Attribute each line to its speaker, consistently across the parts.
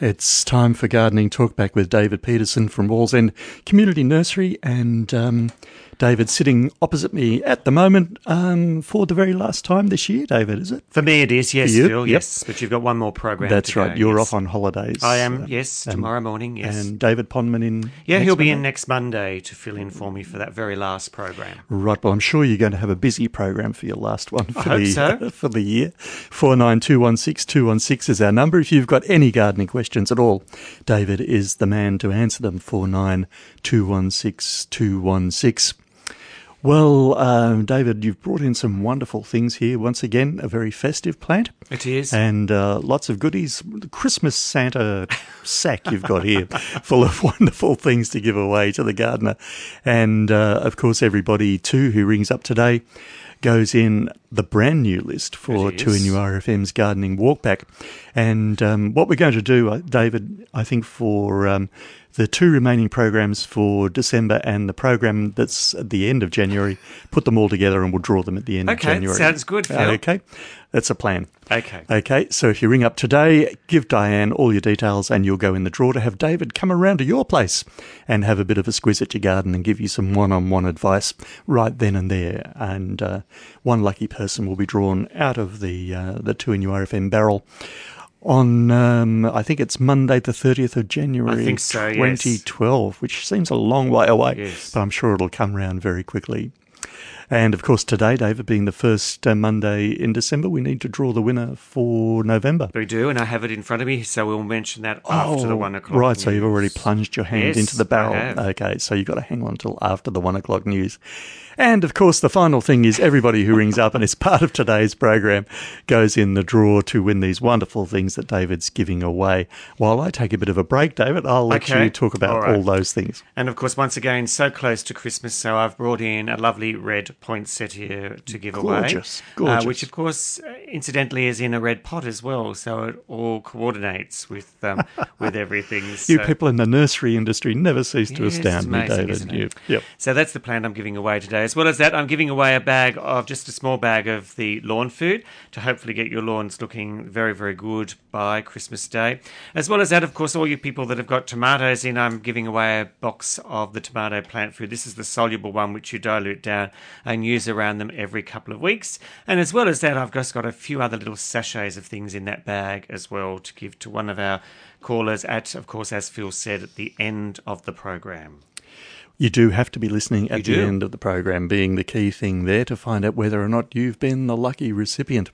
Speaker 1: It's time for gardening talk back with David Peterson from Wallsend Community Nursery and um, David sitting opposite me at the moment um, for the very last time this year, David, is it?
Speaker 2: For me, it is, yes? Phil,
Speaker 1: Yep.
Speaker 2: yes. But you've got one more program.
Speaker 1: That's right.
Speaker 2: go,
Speaker 1: You're
Speaker 2: yes.
Speaker 1: off on holidays.
Speaker 2: I am,
Speaker 1: Uh,
Speaker 2: yes, tomorrow morning, yes.
Speaker 1: And David Pondman in.
Speaker 2: yeah, he'll be
Speaker 1: Monday?
Speaker 2: in next Monday to fill in for me for that very last program.
Speaker 1: Right. Well, I'm sure you're going to have a busy program for your last one for
Speaker 2: hope
Speaker 1: the
Speaker 2: so.
Speaker 1: for the year. Four nine two one six two one six is our number. If you've got any gardening questions at all, David is the man to answer them. Four nine two one six two one six. Well, um, David, you've brought in some wonderful things here. Once again, a very festive plant.
Speaker 2: It is.
Speaker 1: And uh, lots of goodies. The Christmas Santa sack you've got here, full of wonderful things to give away to the gardener. And uh, of course, everybody too who rings up today goes in the brand new list for
Speaker 2: It
Speaker 1: 2NU
Speaker 2: is.
Speaker 1: RFM's gardening walkback. And um, what we're going to do, uh, David, I think for um, the two remaining programs for December and the program that's at the end of January, put them all together and we'll draw them at the end of January.
Speaker 2: Okay, sounds good, Phil.
Speaker 1: Okay, that's a plan.
Speaker 2: okay.
Speaker 1: Okay, so if you ring up today, give Diane all your details and you'll go in the draw to have David come around to your place and have a bit of a squeeze at your garden and give you some one on one advice right then and there. And uh, one lucky person will be drawn out of the, uh, the 2NURFM barrel on, um, I think it's Monday, the 30th of January,
Speaker 2: so, yes.
Speaker 1: 2012, which seems a long way away,
Speaker 2: Yes.
Speaker 1: but I'm sure it'll come round very quickly. And of course, today, David, being the first uh, Monday in December, we need to draw the winner for November.
Speaker 2: We do, and I have it in front of me, so we'll mention that after the one o'clock.
Speaker 1: Oh, Right, so you've already plunged your hand
Speaker 2: Yes,
Speaker 1: into the barrel. Okay, so you've got to hang on till after the one o'clock news. And of course, the final thing is everybody who rings up and is part of today's program goes in the draw to win these wonderful things that David's giving away. While I take a bit of a break, David, I'll let
Speaker 2: Okay,
Speaker 1: you talk about
Speaker 2: all right.
Speaker 1: all those things.
Speaker 2: And of course, once again, so close to Christmas, so I've brought in a lovely red poinsettia to give
Speaker 1: Gorgeous,
Speaker 2: away.
Speaker 1: gorgeous.
Speaker 2: Uh, which, of course, incidentally, is in a red pot as well, so it all coordinates with um, with everything.
Speaker 1: You people in the nursery industry never cease to
Speaker 2: Yes,
Speaker 1: astound me, David. You- yep.
Speaker 2: So that's the plant I'm giving away today. As well as that, I'm giving away a bag of just a small bag of the lawn food to hopefully get your lawns looking very, very good by Christmas Day. As well as that, of course, all you people that have got tomatoes in, I'm giving away a box of the tomato plant food. This is the soluble one which you dilute down and use around them every couple of weeks. And as well as that, I've just got a few other little sachets of things in that bag as well to give to one of our callers at, of course, as Phil said, at the end of the program.
Speaker 1: You do have to be listening at
Speaker 2: You
Speaker 1: the
Speaker 2: do.
Speaker 1: end of the program, being the key thing there to find out whether or not you've been the lucky recipient.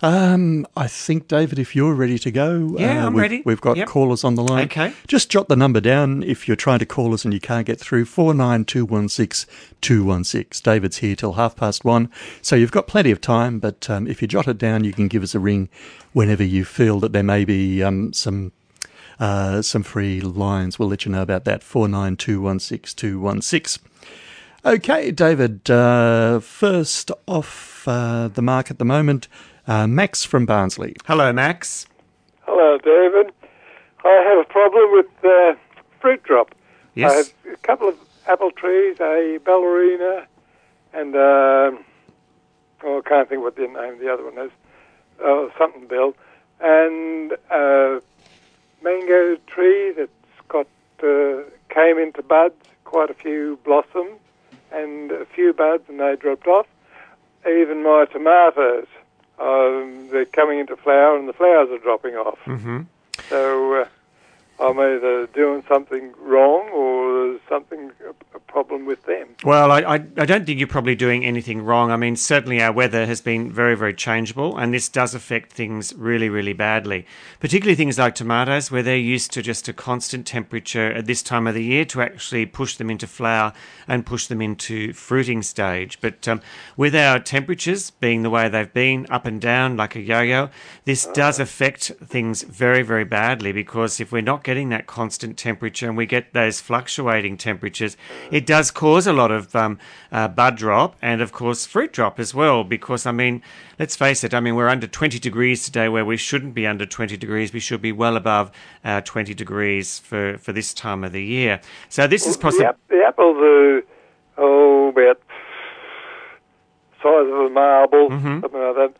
Speaker 1: Um, I think, David, if you're ready to go,
Speaker 2: Yeah,
Speaker 1: uh,
Speaker 2: I'm
Speaker 1: we've,
Speaker 2: ready.
Speaker 1: We've got
Speaker 2: Yep.
Speaker 1: callers on the line.
Speaker 2: Okay.
Speaker 1: Just jot the number down if you're trying to call us and you can't get through. Four nine two one six two one six. David's here till half past one, so you've got plenty of time. But um, if you jot it down, you can give us a ring whenever you feel that there may be um, some uh, some free lines. We'll let you know about that. Four nine two one six two one six. Okay, David. Uh, first off uh, the mark at the moment, uh, Max from Barnsley.
Speaker 2: Hello, Max.
Speaker 3: Hello, David. I have a problem with uh, fruit drop.
Speaker 2: Yes.
Speaker 3: I have a couple of apple trees, a ballerina, and um oh, I can't think what the name of the other one is. Oh, something Bill, and a mango tree that's got uh, came into buds, quite a few blossoms, and a few buds, and they dropped off. Even my tomatoes, um, they're coming into flower, and the flowers are dropping off.
Speaker 2: Mm-hmm.
Speaker 3: So uh, I'm either doing something wrong or there's something a, problem with them.
Speaker 2: Well, I, I, I don't think you're probably doing anything wrong. I mean, certainly our weather has been very, very changeable, and this does affect things really, really badly. Particularly things like tomatoes, where they're used to just a constant temperature at this time of the year to actually push them into flower and push them into fruiting stage. But um, with our temperatures being the way they've been, up and down like a yo yo, this does affect things very, very badly because if we're not getting that constant temperature and we get those fluctuating temperatures, it does cause a lot of um, uh, bud drop and, of course, fruit drop as well. Because, I mean, let's face it, I mean, we're under 20 degrees today where we shouldn't be under 20 degrees. We should be well above uh, 20 degrees for, for this time of the year. So, this is
Speaker 3: the,
Speaker 2: possible.
Speaker 3: ap- the apples are, oh, about size of a marble,
Speaker 2: Mhm.
Speaker 3: something like that.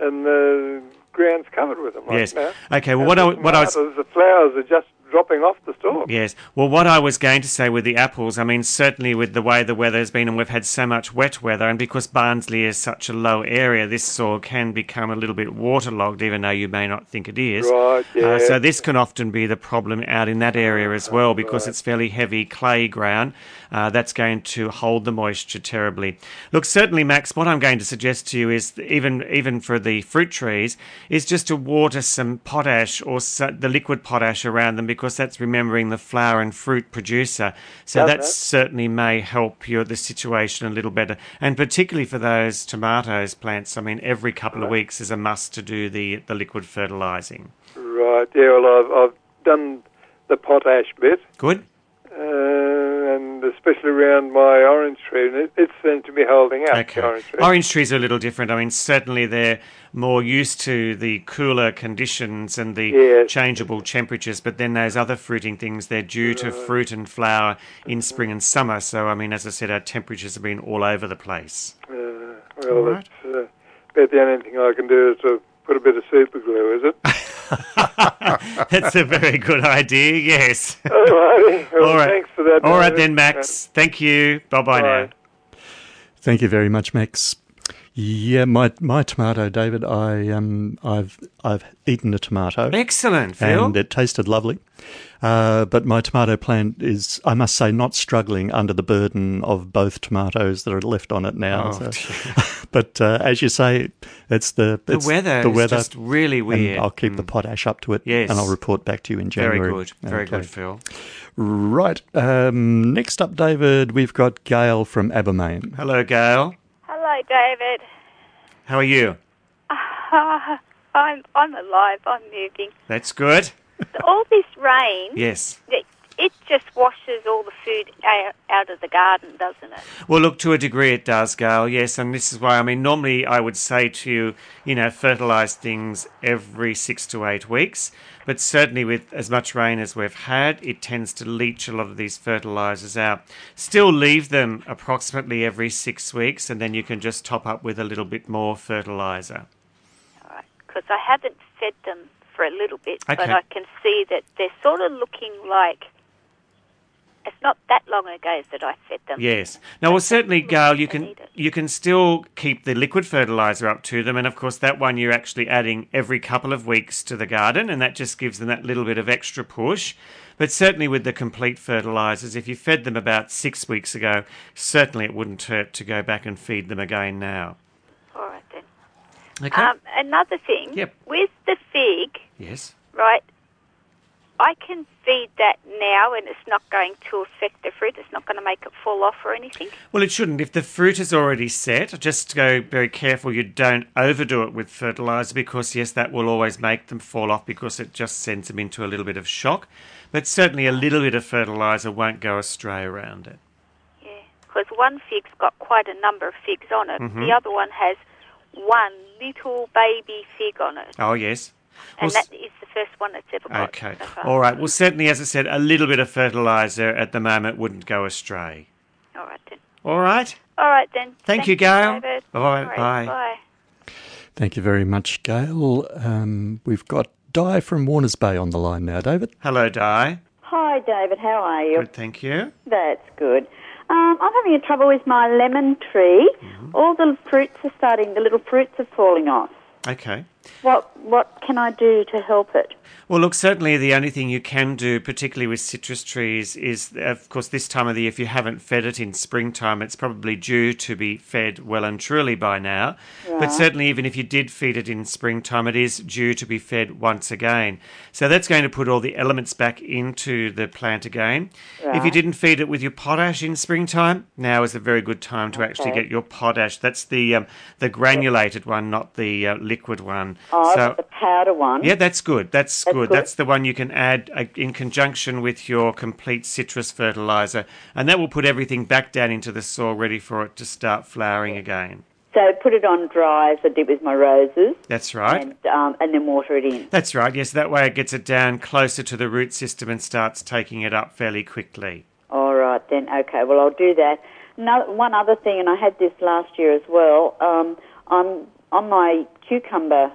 Speaker 3: And the ground's covered with them. Like
Speaker 2: Yes.
Speaker 3: Now.
Speaker 2: Okay, well,
Speaker 3: And
Speaker 2: what I-
Speaker 3: the
Speaker 2: what I was-
Speaker 3: the flowers are just dropping off the stalk.
Speaker 2: Yes. Well, what I was going to say with the apples, I mean, certainly with the way the weather has been, and we've had so much wet weather, and because Barnsley is such a low area, this soil can become a little bit waterlogged, even though you may not think it is.
Speaker 3: Right,
Speaker 2: Uh,
Speaker 3: yeah.
Speaker 2: so this can often be the problem out in that area as well, because it's fairly heavy clay ground. Uh, that's going to hold the moisture terribly. Look, certainly, Max, what I'm going to suggest to you is even even for the fruit trees is just to water some potash or so, the liquid potash around them because that's remembering the flower and fruit producer. So that certainly may help your the situation a little better, and particularly for those tomatoes plants. I mean, every couple of weeks is a must to do the the liquid fertilizing.
Speaker 3: Right. Yeah. Well, I've, I've done the potash bit,
Speaker 2: Good.
Speaker 3: uh, especially around my orange tree, and it, it seemed to be holding out.
Speaker 2: Okay.
Speaker 3: Orange tree.
Speaker 2: Orange trees are a little different. I mean, certainly they're more used to the cooler conditions and the
Speaker 3: Yes.
Speaker 2: changeable temperatures, but then those other fruiting things, they're due to fruit and flower in spring and summer. So, I mean, as I said, our temperatures have been all over the place.
Speaker 3: Uh, well,
Speaker 2: Right.
Speaker 3: that's uh, about the only thing I can do is to put a bit of super glue, is it?
Speaker 2: That's a very good idea, yes.
Speaker 3: All. Well,
Speaker 2: All right.
Speaker 3: Thanks for that.
Speaker 2: All right
Speaker 3: David.
Speaker 2: then, Max. Thank you. Bye bye now.
Speaker 3: Bye.
Speaker 1: Thank you very much, Max. Yeah, my my tomato, David. I um, I've I've eaten a tomato,
Speaker 2: Excellent, Phil.
Speaker 1: and it tasted lovely. Uh, but my tomato plant is, I must say, not struggling under the burden of both tomatoes that are left on it now.
Speaker 2: Oh,
Speaker 1: so- but uh, as you say, it's the
Speaker 2: the
Speaker 1: it's
Speaker 2: weather
Speaker 1: the
Speaker 2: is
Speaker 1: weather.
Speaker 2: just really
Speaker 1: and
Speaker 2: weird.
Speaker 1: I'll keep the
Speaker 2: Mm.
Speaker 1: potash up to it,
Speaker 2: Yes.
Speaker 1: and I'll report back to you in January.
Speaker 2: Very good. Very
Speaker 1: Okay.
Speaker 2: good, Phil.
Speaker 1: Right. Um, next up, David, we've got Gail from Abermain.
Speaker 2: Hello, Gail.
Speaker 4: Hello, David.
Speaker 2: How are you?
Speaker 4: Ah, I'm I'm alive. I'm moving.
Speaker 2: That's good.
Speaker 4: All this rain,
Speaker 2: Yes.
Speaker 4: it, it just washes all the food out, out of the garden, doesn't it?
Speaker 2: Well, look, to a degree it does, Gail, yes, and this is why, I mean, normally I would say to you, you know, fertilise things every six to eight weeks, but certainly with as much rain as we've had, it tends to leach a lot of these fertilisers out. Still leave them approximately every six weeks, and then you can just top up with a little bit more fertiliser.
Speaker 4: All right, because I haven't fed them for a little bit,
Speaker 2: Okay.
Speaker 4: but I can see that they're sort of looking like it's not that long ago that I fed them.
Speaker 2: Yes. Now, well, certainly, Gail, you can you can still keep the liquid fertilizer up to them, and of course, that one you're actually adding every couple of weeks to the garden, and that just gives them that little bit of extra push. But certainly, with the complete fertilizers, if you fed them about six weeks ago, certainly it wouldn't hurt to go back and feed them again now.
Speaker 4: All right then.
Speaker 2: Okay.
Speaker 4: Um, another thing.
Speaker 2: Yep.
Speaker 4: With the fig,
Speaker 2: yes.
Speaker 4: right? I can feed that now, and it's not going to affect the fruit. It's not going to make it fall off or anything.
Speaker 2: Well, it shouldn't. If the fruit is already set, just go very careful you don't overdo it with fertilizer because, yes, that will always make them fall off because it just sends them into a little bit of shock. But certainly a little bit of fertilizer won't go astray around it.
Speaker 4: Yeah, because one fig's got quite a number of figs on it.
Speaker 2: Mm-hmm.
Speaker 4: The other one has one little baby fig on it,
Speaker 2: Oh, yes.
Speaker 4: And
Speaker 2: Well,
Speaker 4: that is the first one that's ever got.
Speaker 2: okay.
Speaker 4: so.
Speaker 2: All right. Well, certainly, as I said, a little bit of fertilizer at the moment wouldn't go astray.
Speaker 4: All right then.
Speaker 2: All right.
Speaker 4: All right then.
Speaker 2: Thank
Speaker 4: Thank
Speaker 2: you, Gail.
Speaker 4: David.
Speaker 2: All right, bye.
Speaker 4: Bye.
Speaker 1: Thank you very much, Gail. Um, we've got Di from Warners Bay on the line now, David.
Speaker 2: Hello, Di.
Speaker 5: Hi, David. How are you?
Speaker 2: Good, thank you.
Speaker 5: That's good. Um, I'm having a trouble with my lemon tree.
Speaker 2: Mm-hmm.
Speaker 5: All the fruits are starting. The little fruits are falling off.
Speaker 2: Okay.
Speaker 5: What What can I do to help it?
Speaker 2: Well, look, certainly the only thing you can do, particularly with citrus trees, is, of course, this time of the year, if you haven't fed it in springtime, it's probably due to be fed well and truly by now. But certainly, even if you did feed it in springtime, it is due to be fed once again. So that's going to put all the elements back into the plant again. If you didn't feed it with your potash in springtime, now is a very good time to actually get your potash. That's the um, the granulated one, not the uh, liquid one.
Speaker 5: Oh,
Speaker 2: so,
Speaker 5: the powder one.
Speaker 2: yeah, that's good. That's, good.
Speaker 5: good.
Speaker 2: That's the one you can add uh, in conjunction with your complete citrus fertilizer, and that will put everything back down into the soil, ready for it to start flowering again.
Speaker 5: So put it on dry, as I did with my roses,
Speaker 2: That's right.
Speaker 5: and um, and then water it in.
Speaker 2: That's right. Yes, that way it gets it down closer to the root system and starts taking it up fairly quickly.
Speaker 5: All right then. Okay. Well, I'll do that. Now, one other thing, and I had this last year as well. Um, I'm on my cucumber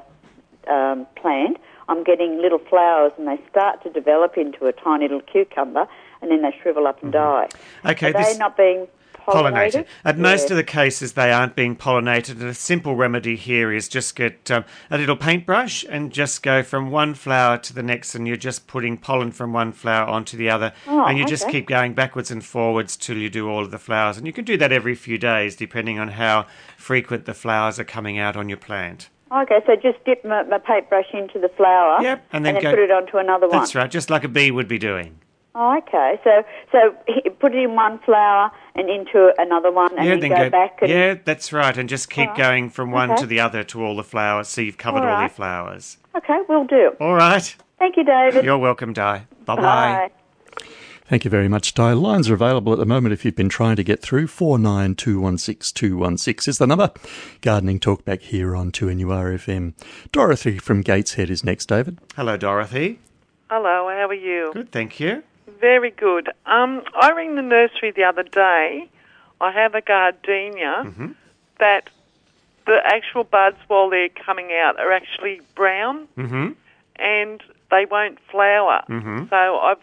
Speaker 5: um, plant, I'm getting little flowers and they start to develop into a tiny little cucumber and then they shrivel up and die.
Speaker 2: Okay,
Speaker 5: Are
Speaker 2: this-
Speaker 5: they not being pollinated?
Speaker 2: pollinated. At most of the cases, they aren't being pollinated. And a simple remedy here is just get um, a little paintbrush and just go from one flower to the next, and you're just putting pollen from one flower onto the other,
Speaker 5: Oh,
Speaker 2: and you just keep going backwards and forwards till you do all of the flowers. And you can do that every few days, depending on how frequent the flowers are coming out on your plant.
Speaker 5: Okay, so just dip my, my paintbrush into the flower
Speaker 2: Yep, and then go-
Speaker 5: put it onto another one.
Speaker 2: That's right, just like a bee would be doing.
Speaker 5: Oh, okay. So so he- put it in one flower and into another one, and
Speaker 2: yeah,
Speaker 5: then,
Speaker 2: then
Speaker 5: go, back. And,
Speaker 2: yeah, that's right, and just keep
Speaker 5: Alright.
Speaker 2: going from one
Speaker 5: Okay.
Speaker 2: to the other to all the flowers, so you've covered all your
Speaker 5: Alright.
Speaker 2: flowers.
Speaker 5: Okay, we'll do.
Speaker 2: All right,
Speaker 5: Thank you, David.
Speaker 2: you're welcome, Di. Bye bye.
Speaker 5: Bye.
Speaker 1: Thank you very much, Di. Lines are available at the moment if you've been trying to get through. 49216216 is the number. Gardening Talk back here on 2NURFM. Dorothy from Gateshead is next, David.
Speaker 2: Hello, Dorothy.
Speaker 6: Hello, how are you?
Speaker 2: Good, thank you.
Speaker 6: Very good. Um, I rang the nursery the other day. I have a gardenia
Speaker 2: Mm-hmm.
Speaker 6: that the actual buds, while they're coming out, are actually brown
Speaker 2: Mm-hmm.
Speaker 6: and they won't flower.
Speaker 2: Mhm.
Speaker 6: So I've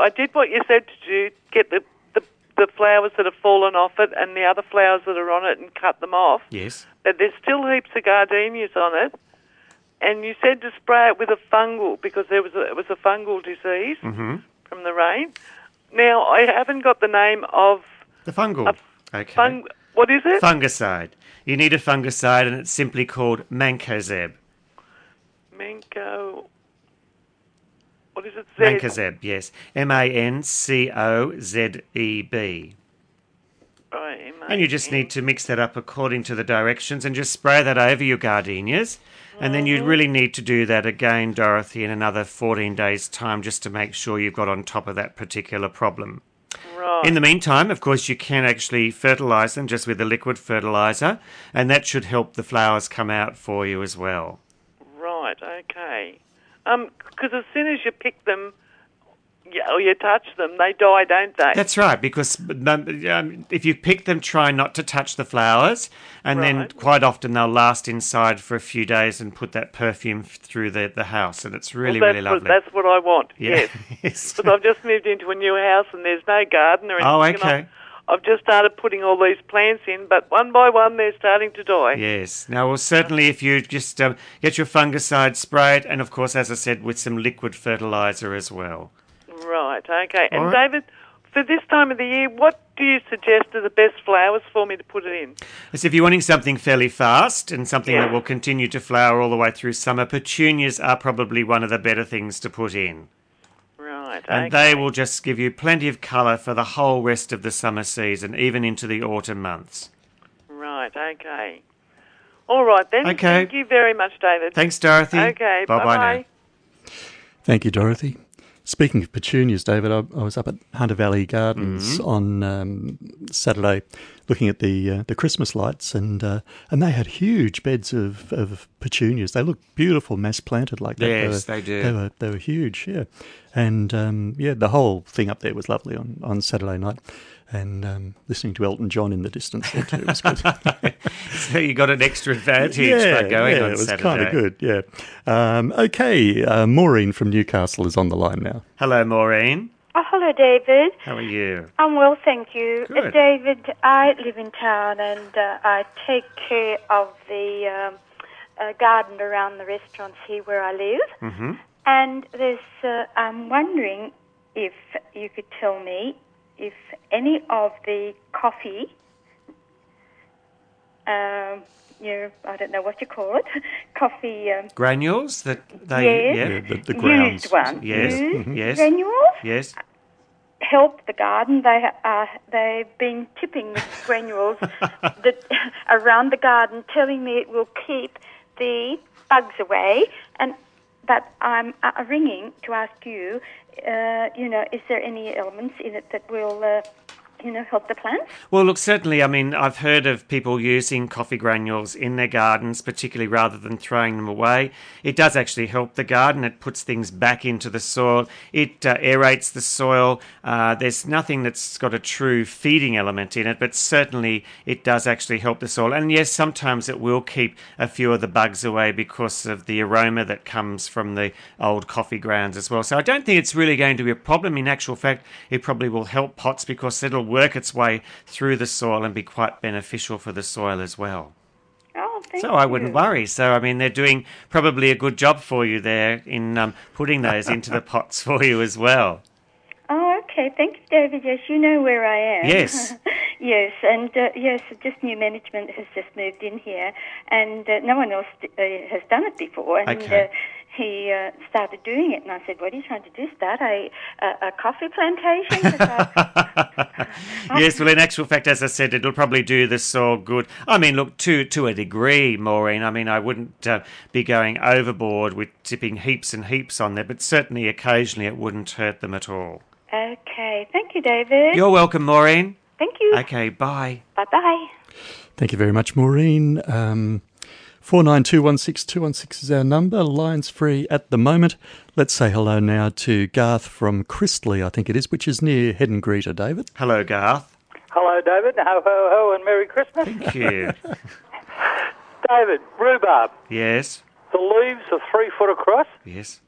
Speaker 6: I did what you said to do: get the, the the flowers that have fallen off it and the other flowers that are on it and cut them off.
Speaker 2: Yes.
Speaker 6: But there's still heaps of gardenias on it. And you said to spray it with a fungal because there was a, it was a fungal disease
Speaker 2: Mm-hmm.
Speaker 6: from the rain. Now I haven't got the name of
Speaker 2: The fungal. Okay.
Speaker 6: fung. What is it?
Speaker 2: Fungicide. You need a fungicide, and it's simply called Mancozeb.
Speaker 6: Manco. What is it? Z.
Speaker 2: Mancozeb, yes. M A N C O Z E B.
Speaker 6: Right,
Speaker 2: And you just need to mix that up according to the directions and just spray that over your gardenias. And then you really need to do that again, Dorothy, in another 14 days' time just to make sure you've got on top of that particular problem.
Speaker 6: Right.
Speaker 2: In the meantime, of course, you can actually fertilise them just with a liquid fertiliser, and that should help the flowers come out for you as well.
Speaker 6: Right. Okay. Um, because as soon as you pick them, or you touch them, they die, don't they?
Speaker 2: That's right, because um, if you pick them, try not to touch the flowers, and then quite often they'll last inside for a few days and put that perfume through the, the house, and it's really,
Speaker 6: well,
Speaker 2: really lovely.
Speaker 6: What, that's what I want.
Speaker 2: Yeah.
Speaker 6: Yes. Because I've just moved into a new house and there's no garden or anything.
Speaker 2: Oh, okay.
Speaker 6: I've, just started putting all these plants in, but one by one they're starting to die.
Speaker 2: Yes. Now, well, certainly if you just um, get your fungicide sprayed, and of course, as I said, with some liquid fertilizer as well.
Speaker 6: Right, okay. And
Speaker 2: All right.
Speaker 6: David, for this time of the year, what do you suggest are the best flowers for me to put it in?
Speaker 2: So if you're wanting something fairly fast and something
Speaker 6: Yeah.
Speaker 2: that will continue to flower all the way through summer, petunias are probably one of the better things to put in.
Speaker 6: Right,
Speaker 2: And
Speaker 6: okay.
Speaker 2: they will just give you plenty of colour for the whole rest of the summer season, even into the autumn months.
Speaker 6: Right, okay. All right then.
Speaker 2: Okay.
Speaker 6: Thank you very much, David.
Speaker 2: Thanks, Dorothy.
Speaker 6: Okay,
Speaker 2: Bye bye
Speaker 1: Thank you, Dorothy. Speaking of petunias, David, I, I was up at Hunter Valley Gardens on um, Saturday, looking at the uh, the Christmas lights, and uh, and they had huge beds of, of petunias. They looked beautiful, mass planted like that.
Speaker 2: Yes,
Speaker 1: were,
Speaker 2: they do.
Speaker 1: They were they were huge, yeah. And um, yeah, the whole thing up there was lovely on, on Saturday night, and um, listening to Elton John in the distance there too was good.
Speaker 2: So you got an extra advantage by going
Speaker 1: yeah,
Speaker 2: on
Speaker 1: it was kind of good. Yeah. Um, okay, uh, Maureen from Newcastle is on the line now.
Speaker 2: Hello, Maureen.
Speaker 7: Oh, hello, David.
Speaker 2: How are you?
Speaker 7: I'm well, thank you.
Speaker 2: Good.
Speaker 7: Uh, David, I live in town and uh, I take care of the um, uh, garden around the restaurants here where I live.
Speaker 2: Mm-hmm.
Speaker 7: And there's, uh, I'm wondering if you could tell me if any of the coffee, um, you I don't know what you call it, coffee um,
Speaker 2: Granules that they
Speaker 7: Yes.
Speaker 2: yeah.
Speaker 1: Yeah, the, the grounds.
Speaker 7: used one,
Speaker 2: Yes.
Speaker 7: used
Speaker 2: Yes.
Speaker 7: granules
Speaker 2: Yes.
Speaker 7: help the garden. They uh, they've been tipping the granules that, around the garden, telling me it will keep the bugs away. And but I'm uh, ringing to ask you, uh, you know, is there any elements in it that will uh, you know, help the plants?
Speaker 2: Well, look, certainly, I mean, I've heard of people using coffee granules in their gardens, particularly rather than throwing them away. It does actually help the garden. It puts things back into the soil. It uh, aerates the soil. Uh, there's nothing that's got a true feeding element in it, but certainly it does actually help the soil. And yes, sometimes it will keep a few of the bugs away because of the aroma that comes from the old coffee grounds as well. So I don't think it's really going to be a problem. In actual fact, it probably will help pots because it'll work its way through the soil and be quite beneficial for the soil as well.
Speaker 7: Oh, thank
Speaker 2: So. I wouldn't worry. So I mean, they're doing probably a good job for you there in um, putting those into the pots for you as well.
Speaker 7: Oh, okay. Thank you, David. Yes, you know where I am.
Speaker 2: Yes.
Speaker 7: yes, and uh, yes, just new management has just moved in here, and uh, no one else d- uh, has done it before. And
Speaker 2: Okay.
Speaker 7: uh, he uh, started doing it, and I said, "What are you trying to do? Start a a, a coffee plantation?" I-
Speaker 2: yes, well, in actual fact, as I said, it'll probably do the soil good. I mean, look, to to a degree, Maureen. I mean, I wouldn't uh, be going overboard with tipping heaps and heaps on there, but certainly occasionally it wouldn't hurt them at all.
Speaker 7: okay. Thank you, David.
Speaker 2: You're welcome, Maureen.
Speaker 7: Thank you.
Speaker 2: Okay, bye.
Speaker 7: Bye bye.
Speaker 1: Thank you very much, Maureen. Um, 49216216 is our number. Lines free at the moment. Let's say hello now to Garth from Christley, I think it is, which is near Heddon Greta, David.
Speaker 2: Hello, Garth.
Speaker 8: Hello, David. Ho, ho, ho, and Merry Christmas.
Speaker 2: Thank you.
Speaker 8: David, rhubarb.
Speaker 2: yes,
Speaker 8: The leaves are three foot across,
Speaker 2: yes.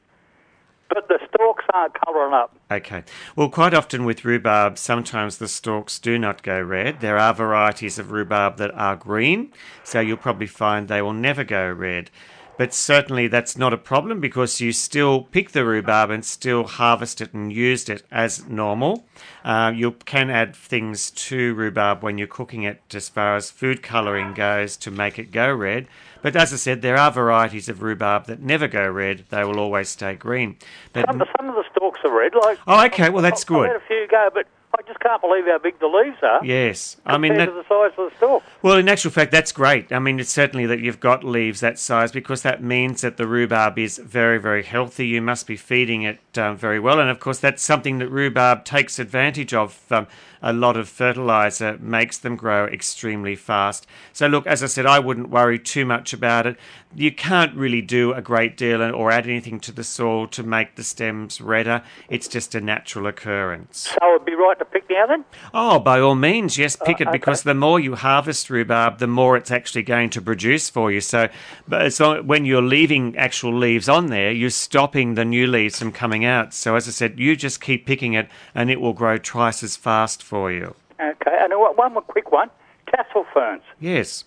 Speaker 8: But the stalks aren't colouring up.
Speaker 2: Okay. Well, quite often with rhubarb, sometimes the stalks do not go red. There are varieties of rhubarb that are green, so you'll probably find they will never go red. But certainly that's not a problem because you still pick the rhubarb and still harvest it and used it as normal. Uh, you can add things to rhubarb when you're cooking it as far as food colouring goes to make it go red. But as I said, there are varieties of rhubarb that never go red. They will always stay green. But
Speaker 8: Some, some of the stalks are red. Like
Speaker 2: Oh, okay. Well, that's good.
Speaker 8: I've had a few go, but I just can't believe how big the leaves are.
Speaker 2: Yes, I mean that.
Speaker 8: to the size of the stalk.
Speaker 2: Well, in actual fact, that's great. I mean, it's certainly that you've got leaves that size because that means that the rhubarb is very, very healthy. You must be feeding it um, very well, and of course, that's something that rhubarb takes advantage of. Um, a lot of fertilizer makes them grow extremely fast. So, look, as I said, I wouldn't worry too much about it. You can't really do a great deal or add anything to the soil to make the stems redder. It's just a natural occurrence.
Speaker 8: So it'd be right to pick now then?
Speaker 2: Oh, by all means, yes, pick it uh,
Speaker 8: okay.
Speaker 2: because the more you harvest rhubarb, the more it's actually going to produce for you. So, but when you're leaving actual leaves on there, you're stopping the new leaves from coming out. So, as I said, you just keep picking it, and it will grow twice as fast for you.
Speaker 8: Okay, and one one more quick one. Tassel ferns.
Speaker 2: Yes.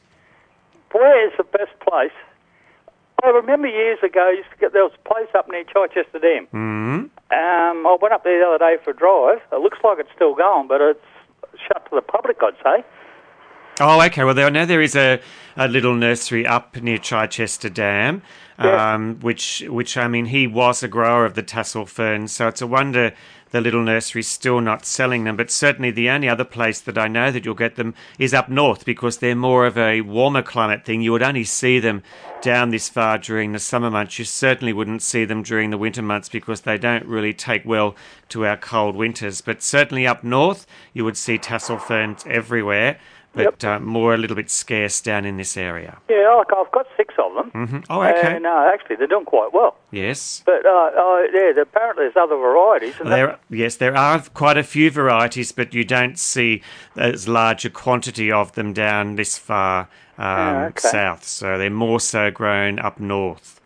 Speaker 8: Where is the best place? I remember years ago, used to get, there was a place up near Chichester Dam.
Speaker 2: hmm
Speaker 8: Um, I went up there the other day for a drive. It looks like it's still going, but it's shut to the public, I'd say.
Speaker 2: Oh, okay. Well, there, I know there is a, a little nursery up near Chichester Dam, um, which, which I mean, he was a grower of the tassel ferns, so it's a wonder the little nursery's still not selling them. But certainly, the only other place that I know that you'll get them is up north because they're more of a warmer climate thing. You would only see them down this far during the summer months. You certainly wouldn't see them during the winter months because they don't really take well to our cold winters. But certainly up north, you would see tassel ferns everywhere but uh, more a little bit scarce down in this area.
Speaker 8: Yeah, like I've got six of them.
Speaker 2: hmm Oh, okay.
Speaker 8: And uh, actually, they're doing quite well.
Speaker 2: yes.
Speaker 8: But uh, uh, yeah, apparently there's other varieties.
Speaker 2: There, yes, there are quite a few varieties, but you don't see as large a quantity of them down this far um,
Speaker 8: Ah, okay.
Speaker 2: south. So they're more so grown up north.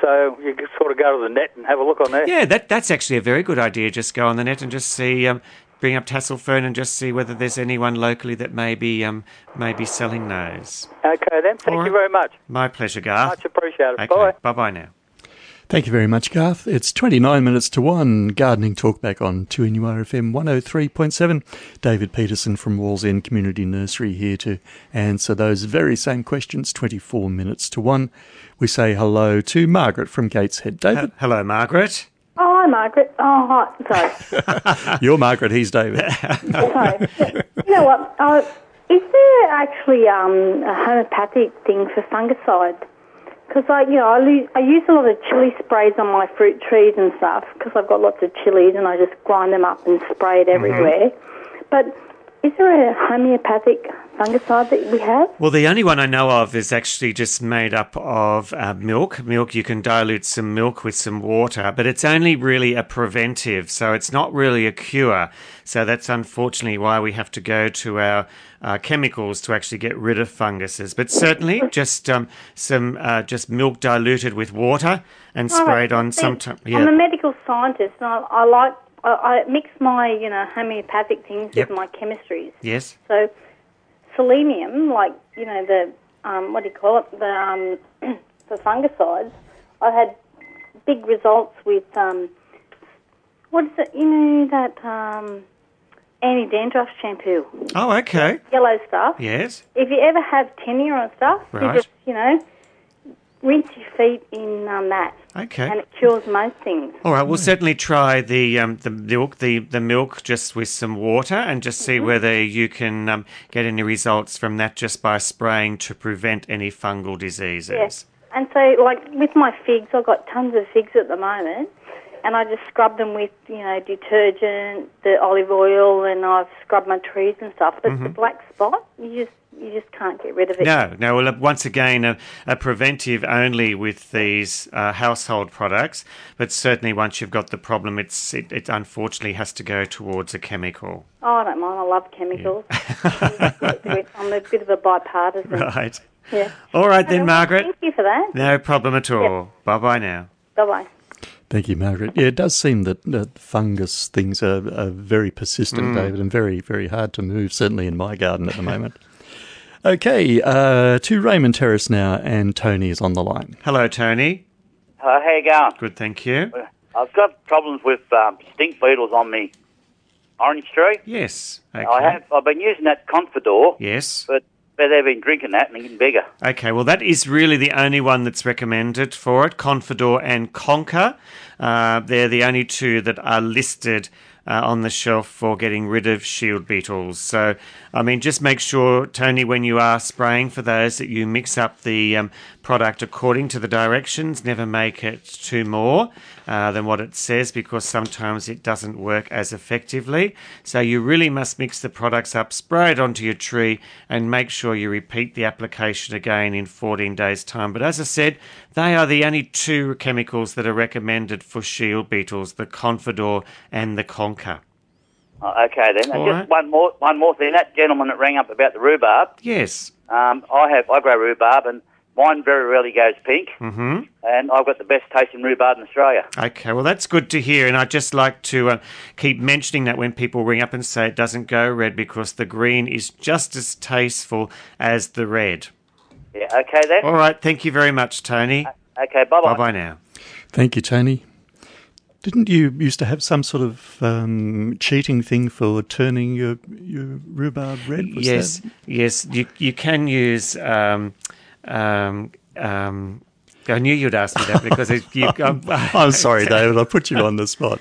Speaker 8: so you can sort of go to the net and have a look on there.
Speaker 2: Yeah, that that's actually a very good idea. Just go on the net and just see, um, bring up tassel fern and just see whether there's anyone locally that may be um, may be selling those.
Speaker 8: Okay, then. Thank
Speaker 2: All
Speaker 8: you very much.
Speaker 2: My pleasure, Garth.
Speaker 8: Much appreciated.
Speaker 2: Okay,
Speaker 8: Bye.
Speaker 2: bye bye now.
Speaker 1: Thank you very much, Garth. It's 29 minutes to 1. Gardening Talk back on 2NURFM 103.7. David Peterson from Wallsend Community Nursery here to answer those very same questions, 24 minutes to 1. We say hello to Margaret from Gateshead. David,
Speaker 2: Hello, Margaret.
Speaker 9: Hi, Margaret. Oh, hi. Sorry.
Speaker 1: you're Margaret, he's David.
Speaker 9: Sorry. You know what? Uh, is there actually um, a homeopathic thing for fungicide? Because I, you know, I, lo- I use a lot of chili sprays on my fruit trees and stuff because I've got lots of chilies and I just grind them up and spray it everywhere. but is there a homeopathic fungicide that we have?
Speaker 2: Well, the only one I know of is actually just made up of uh, milk. Milk, you can dilute some milk with some water, but it's only really a preventive, so it's not really a cure. So that's unfortunately why we have to go to our uh, chemicals to actually get rid of funguses. But certainly, just um, some uh, just milk diluted with water and
Speaker 9: All right,
Speaker 2: sprayed on
Speaker 9: see,
Speaker 2: some. T-
Speaker 9: I'm a medical scientist, and I, I like I, I mix my you know homeopathic things
Speaker 2: Yep.
Speaker 9: with my chemistries.
Speaker 2: yes.
Speaker 9: So selenium, like you know the um, what do you call it, the um, the fungicides. I had big results with um, what is it? You know that um, anti-dandruff shampoo,
Speaker 2: Oh, okay.
Speaker 9: yellow stuff.
Speaker 2: Yes.
Speaker 9: If you ever have tinea and stuff,
Speaker 2: Right.
Speaker 9: you just you know rinse your feet in um, that,
Speaker 2: Okay.
Speaker 9: and it cures most things.
Speaker 2: All right, we'll certainly try the um, the milk the, the milk just with some water and just see whether you can um, get any results from that just by spraying to prevent any fungal diseases.
Speaker 9: Yes. And so, like with my figs, I've got tons of figs at the moment, and I just scrub them with, you know, detergent, the olive oil, and I've scrubbed my trees and stuff. But the black spot, you just you just can't get rid of it.
Speaker 2: No, no. Well, once again, a, a preventive only with these uh, household products, but certainly once you've got the problem, it's it, it unfortunately has to go towards a chemical.
Speaker 9: Oh, I don't mind. I love chemicals. I'm a bit of a bipartisan.
Speaker 2: Right.
Speaker 9: Yeah.
Speaker 2: All right then, Margaret.
Speaker 9: Thank you for that.
Speaker 2: No problem at all. Bye bye now.
Speaker 9: Bye bye.
Speaker 1: Thank you, Margaret. Yeah, it does seem that uh, fungus things are, are very persistent,
Speaker 2: Mm.
Speaker 1: David, and very, very hard to move, certainly in my garden at the moment. Okay, uh, to Raymond Terrace now, and Tony is on the line.
Speaker 2: Hello, Tony.
Speaker 10: Uh, how you going?
Speaker 2: Good, thank you.
Speaker 10: I've got problems with um, stink beetles on me orange tree.
Speaker 2: Yes. Okay.
Speaker 10: I have. I've been using that Confidor,
Speaker 2: Yes.
Speaker 10: but but they've been drinking that and getting bigger.
Speaker 2: Okay, well, that is really the only one that's recommended for it Confidor and Conquer. Uh, they're the only two that are listed uh, on the shelf for getting rid of shield beetles. So, I mean, just make sure, Tony, when you are spraying for those, that you mix up the um, product according to the directions. Never make it two more uh, than what it says because sometimes it doesn't work as effectively. So, you really must mix the products up, spray it onto your tree, and make sure you repeat the application again in 14 days' time. But as I said, they are the only two chemicals that are recommended for shield beetles the Confidor and the Conquer.
Speaker 10: Uh, okay, then. And
Speaker 2: All
Speaker 10: just
Speaker 2: right.
Speaker 10: one more, one more thing. That gentleman that rang up about the rhubarb.
Speaker 2: Yes.
Speaker 10: Um, I have. I grow rhubarb, and mine very rarely goes pink.
Speaker 2: hmm
Speaker 10: And I've got the best tasting rhubarb in Australia.
Speaker 2: Okay, well, that's good to hear. And I'd just like to uh, keep mentioning that when people ring up and say it doesn't go red because the green is just as tasteful as the red.
Speaker 10: Yeah. Okay, then.
Speaker 2: All right, thank you very much, Tony.
Speaker 10: Okay. Bye bye.
Speaker 2: Bye bye now.
Speaker 1: Thank you, Tony. Didn't you used to have some sort of um, cheating thing for turning your your rhubarb red? Was
Speaker 2: yes,
Speaker 1: that-
Speaker 2: yes, you you can use. Um, um, um, I knew you'd ask me that because it, you. Um,
Speaker 1: I'm sorry, David. I put you on the spot.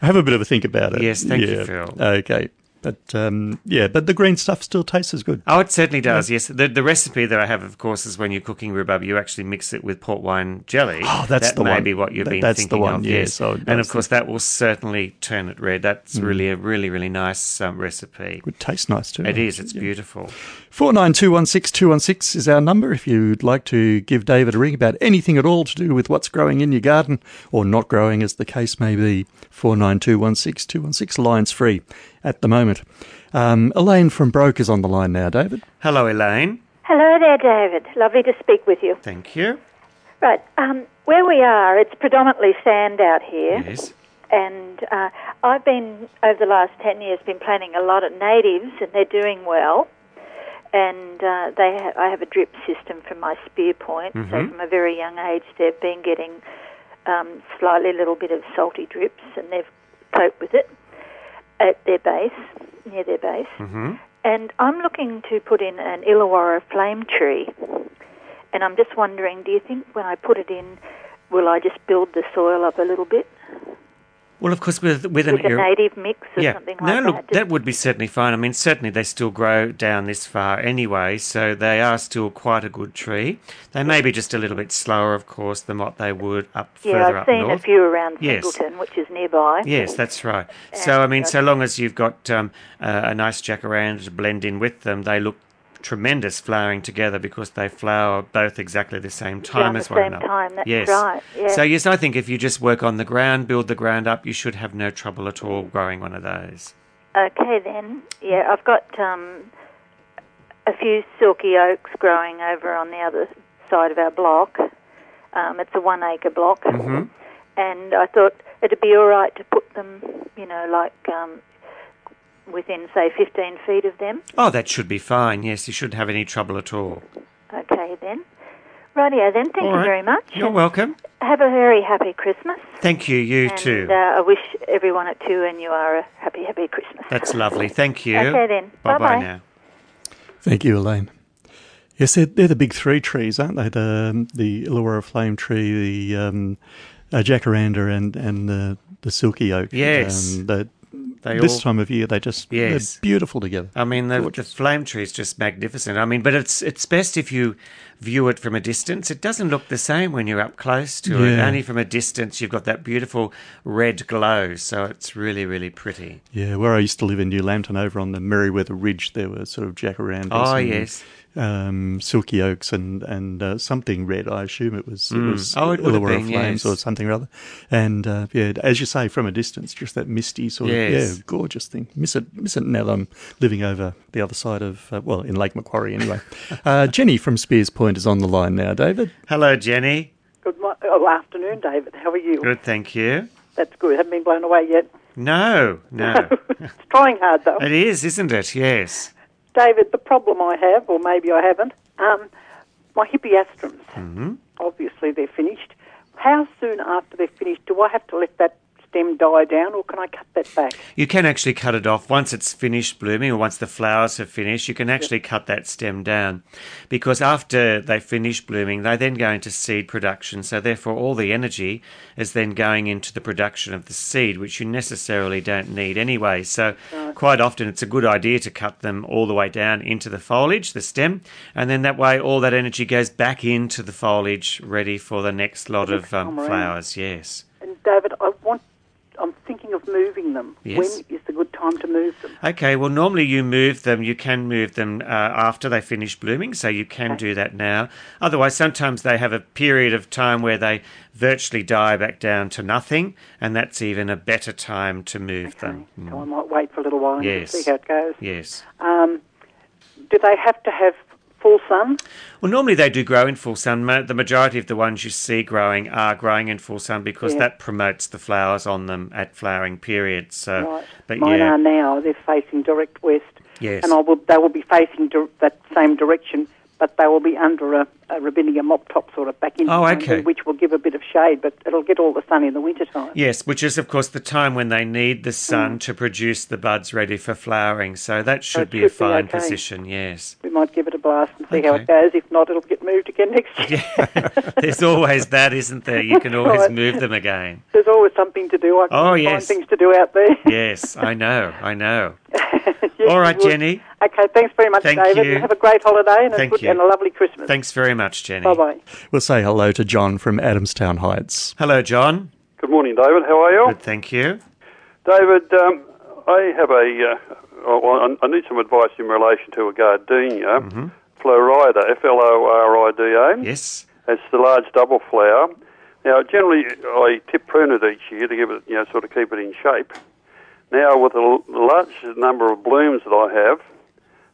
Speaker 1: Have a bit of a think about it.
Speaker 2: Yes, thank you, Phil.
Speaker 1: Okay, but um, yeah, but the green stuff still tastes as good.
Speaker 2: Oh, it certainly does. Yes, the the recipe that I have, of course, is when you're cooking rhubarb, you actually mix it with port wine jelly.
Speaker 1: Oh, that's
Speaker 2: that
Speaker 1: the
Speaker 2: may
Speaker 1: one.
Speaker 2: be what you've
Speaker 1: That-
Speaker 2: been
Speaker 1: that's the one,
Speaker 2: of.
Speaker 1: yeah,
Speaker 2: yes,
Speaker 1: so
Speaker 2: and of course that will certainly turn it red. That's really a really really nice um, recipe.
Speaker 1: It tastes nice too.
Speaker 2: It is. It's beautiful.
Speaker 1: Four nine two one six two one six is our number. If you'd like to give David a ring about anything at all to do with what's growing in your garden or not growing, as the case may be, four nine two one six two one six lines free at the moment. Um, Elaine from Broke is on the line now. David.
Speaker 2: Hello, Elaine.
Speaker 11: Hello there, David. Lovely to speak with you.
Speaker 2: Thank you.
Speaker 11: Right, um, where we are, it's predominantly sand out here,
Speaker 2: Yes.
Speaker 11: and uh, I've been over the last ten years been planting a lot of natives, and they're doing well. And uh, they, ha- I have a drip system from my spear point, so
Speaker 12: Mhm.
Speaker 11: from a very young age, they've been getting um, slightly a little bit of salty drips, and they've coped with it at their base, near their base.
Speaker 2: Mm-hmm.
Speaker 11: And I'm looking to put in an Illawarra flame tree. And I'm just wondering, do you think when I put it in, will I just build the soil up a little bit?
Speaker 2: Well, of course, with with an
Speaker 11: with a native mix or
Speaker 2: yeah.
Speaker 11: something
Speaker 2: no,
Speaker 11: like
Speaker 2: look,
Speaker 11: that.
Speaker 2: that would be certainly fine. I mean, certainly they still grow down this far anyway, so they are still quite a good tree. They may be just a little bit slower, of course, than what they would up
Speaker 11: yeah,
Speaker 2: further
Speaker 11: I've
Speaker 2: up
Speaker 11: seen a few around
Speaker 2: Yes.
Speaker 11: Singleton, which is nearby.
Speaker 2: Yes, that's right. So, I mean, so long as you've got um, uh, a nice jacaranda to blend in with them, they look tremendous flowering together because they flower both exactly the same time as
Speaker 11: the
Speaker 2: one
Speaker 11: same
Speaker 2: another.
Speaker 11: time, that's
Speaker 2: yes.
Speaker 11: right.
Speaker 2: So, yes, I think if you just work on the ground, build the ground up, you should have no trouble at all growing one of those.
Speaker 11: Okay, then. Yeah, I've got um, a few silky oaks growing over on the other side of our block. Um, it's a one acre block.
Speaker 2: hmm
Speaker 11: And I thought it'd be all right to put them, you know, like um, within, say, 15 feet of them.
Speaker 2: Oh, that should be fine. Yes, you shouldn't have any trouble at all.
Speaker 11: Okay, then. Rightio, then. Thank
Speaker 2: All
Speaker 11: you
Speaker 2: right.
Speaker 11: very much.
Speaker 2: You're welcome.
Speaker 11: Have a very happy Christmas.
Speaker 2: Thank you. You
Speaker 11: and,
Speaker 2: too.
Speaker 11: Uh, I wish everyone at two and you are a happy, happy Christmas.
Speaker 2: That's lovely. Thank you.
Speaker 11: Okay, then.
Speaker 2: Bye bye
Speaker 11: Bye-bye.
Speaker 2: now.
Speaker 1: Thank you, Elaine. Yes, they're, they're the big three trees, aren't they? The the Illawarra flame tree, the um, uh, jacaranda, and and the the silky oak.
Speaker 2: Yes.
Speaker 1: um, the,
Speaker 2: They
Speaker 1: this
Speaker 2: all-
Speaker 1: time of year they just
Speaker 2: Yes.
Speaker 1: they're beautiful together.
Speaker 2: I mean, the, the flame tree is just magnificent. I mean, but it's it's best if you view it from a distance. It doesn't look the same when you're up close to it. Only from a distance, you've got that beautiful red glow. So it's really, really pretty.
Speaker 1: Yeah, where I used to live in New Lambton, over on the Merewether Ridge, there were sort of jacarandas.
Speaker 2: Oh, ah,
Speaker 1: and,
Speaker 2: yes.
Speaker 1: Um, silky oaks and and uh, something red. I assume it was it
Speaker 2: Mm.
Speaker 1: was
Speaker 2: Oh, it would have
Speaker 1: Illawarra
Speaker 2: been,
Speaker 1: flames
Speaker 2: yes.
Speaker 1: or something or other. And uh, yeah, as you say, from a distance, just that misty sort of yeah, gorgeous thing. Miss it, miss it now that I'm living over the other side of uh, well in Lake Macquarie anyway. uh, Jenny from Speers Point is on the line now. David.
Speaker 2: Hello, Jenny.
Speaker 12: Good mo- oh, afternoon, David. How are you?
Speaker 2: Good, thank you.
Speaker 12: That's good. Haven't been blown away yet.
Speaker 2: No, no.
Speaker 12: It's trying hard though.
Speaker 2: it is, isn't it? Yes.
Speaker 12: David, the problem I have, or maybe I haven't, um, my hippeastrums.
Speaker 2: hmm
Speaker 12: Obviously, they're finished. How soon after they're finished do I have to let that stem die down, or can I cut that back?
Speaker 2: You can actually cut it off once it's finished blooming or once the flowers have finished. You can actually cut that stem down because after they finish blooming, they then go into seed production. So, therefore, all the energy is then going into the production of the seed, which you necessarily don't need anyway. So, quite often it's a good idea to cut them all the way down into the foliage, the stem, and then that way all that energy goes back into the foliage ready for the next lot
Speaker 12: Next
Speaker 2: of um, flowers. Yes.
Speaker 12: And David, I want. I'm thinking of moving them.
Speaker 2: Yes.
Speaker 12: When is the good time to move them?
Speaker 2: Okay, well, normally you move them, you can move them uh, after they finish blooming, so you can do that now. Otherwise, sometimes they have a period of time where they virtually die back down to nothing, and that's even a better time to move them.
Speaker 12: So I might wait for a little while and
Speaker 2: Yes.
Speaker 12: see how it goes.
Speaker 2: Yes.
Speaker 12: Um, do they have to have full sun?
Speaker 2: Well, normally they do grow in full sun. The majority of the ones you see growing are growing in full sun because
Speaker 12: Yeah.
Speaker 2: that promotes the flowers on them at flowering periods. So,
Speaker 12: Right.
Speaker 2: but
Speaker 12: Mine
Speaker 2: yeah,
Speaker 12: are now. They're facing direct west.
Speaker 2: Yes.
Speaker 12: And I will, they will be facing dir- that same direction, but they will be under a, a Robinia mop top sort of back into
Speaker 2: Oh, okay.
Speaker 12: which will give a bit of shade, but it'll get all the sun in the wintertime.
Speaker 2: Yes, which is, of course, the time when they need the
Speaker 12: Mm.
Speaker 2: sun to produce the buds ready for flowering. So that should
Speaker 12: it
Speaker 2: be a
Speaker 12: should be
Speaker 2: fine
Speaker 12: okay.
Speaker 2: position, yes.
Speaker 12: We might give it a blast and see how it goes. If not, it'll get moved again next year. yeah.
Speaker 2: There's always that, isn't there? You can always move them again.
Speaker 12: There's always something to do. I can
Speaker 2: Oh,
Speaker 12: find
Speaker 2: yes.
Speaker 12: things to do out there.
Speaker 2: Yes, I know, I know.
Speaker 12: Yes,
Speaker 2: All right. Jenny.
Speaker 12: Okay, thanks very much,
Speaker 2: Thank
Speaker 12: David.
Speaker 2: you.
Speaker 12: Have a great holiday and, a, good,
Speaker 2: you.
Speaker 12: and a lovely Christmas.
Speaker 2: Thanks very much, Jenny.
Speaker 12: Bye bye.
Speaker 1: We'll say hello to John from Adamstown Heights.
Speaker 2: Hello, John.
Speaker 13: Good morning, David. How are you?
Speaker 2: Good, thank you.
Speaker 13: David, um, I have a. Uh, well, I I need some advice in relation to a gardenia,
Speaker 2: Mm-hmm.
Speaker 13: Florida, F L O R I D A.
Speaker 2: Yes.
Speaker 13: It's the large double flower. Now, generally, I tip prune it each year to give it, you know, sort of keep it in shape. Now, with l- large number of blooms that I have,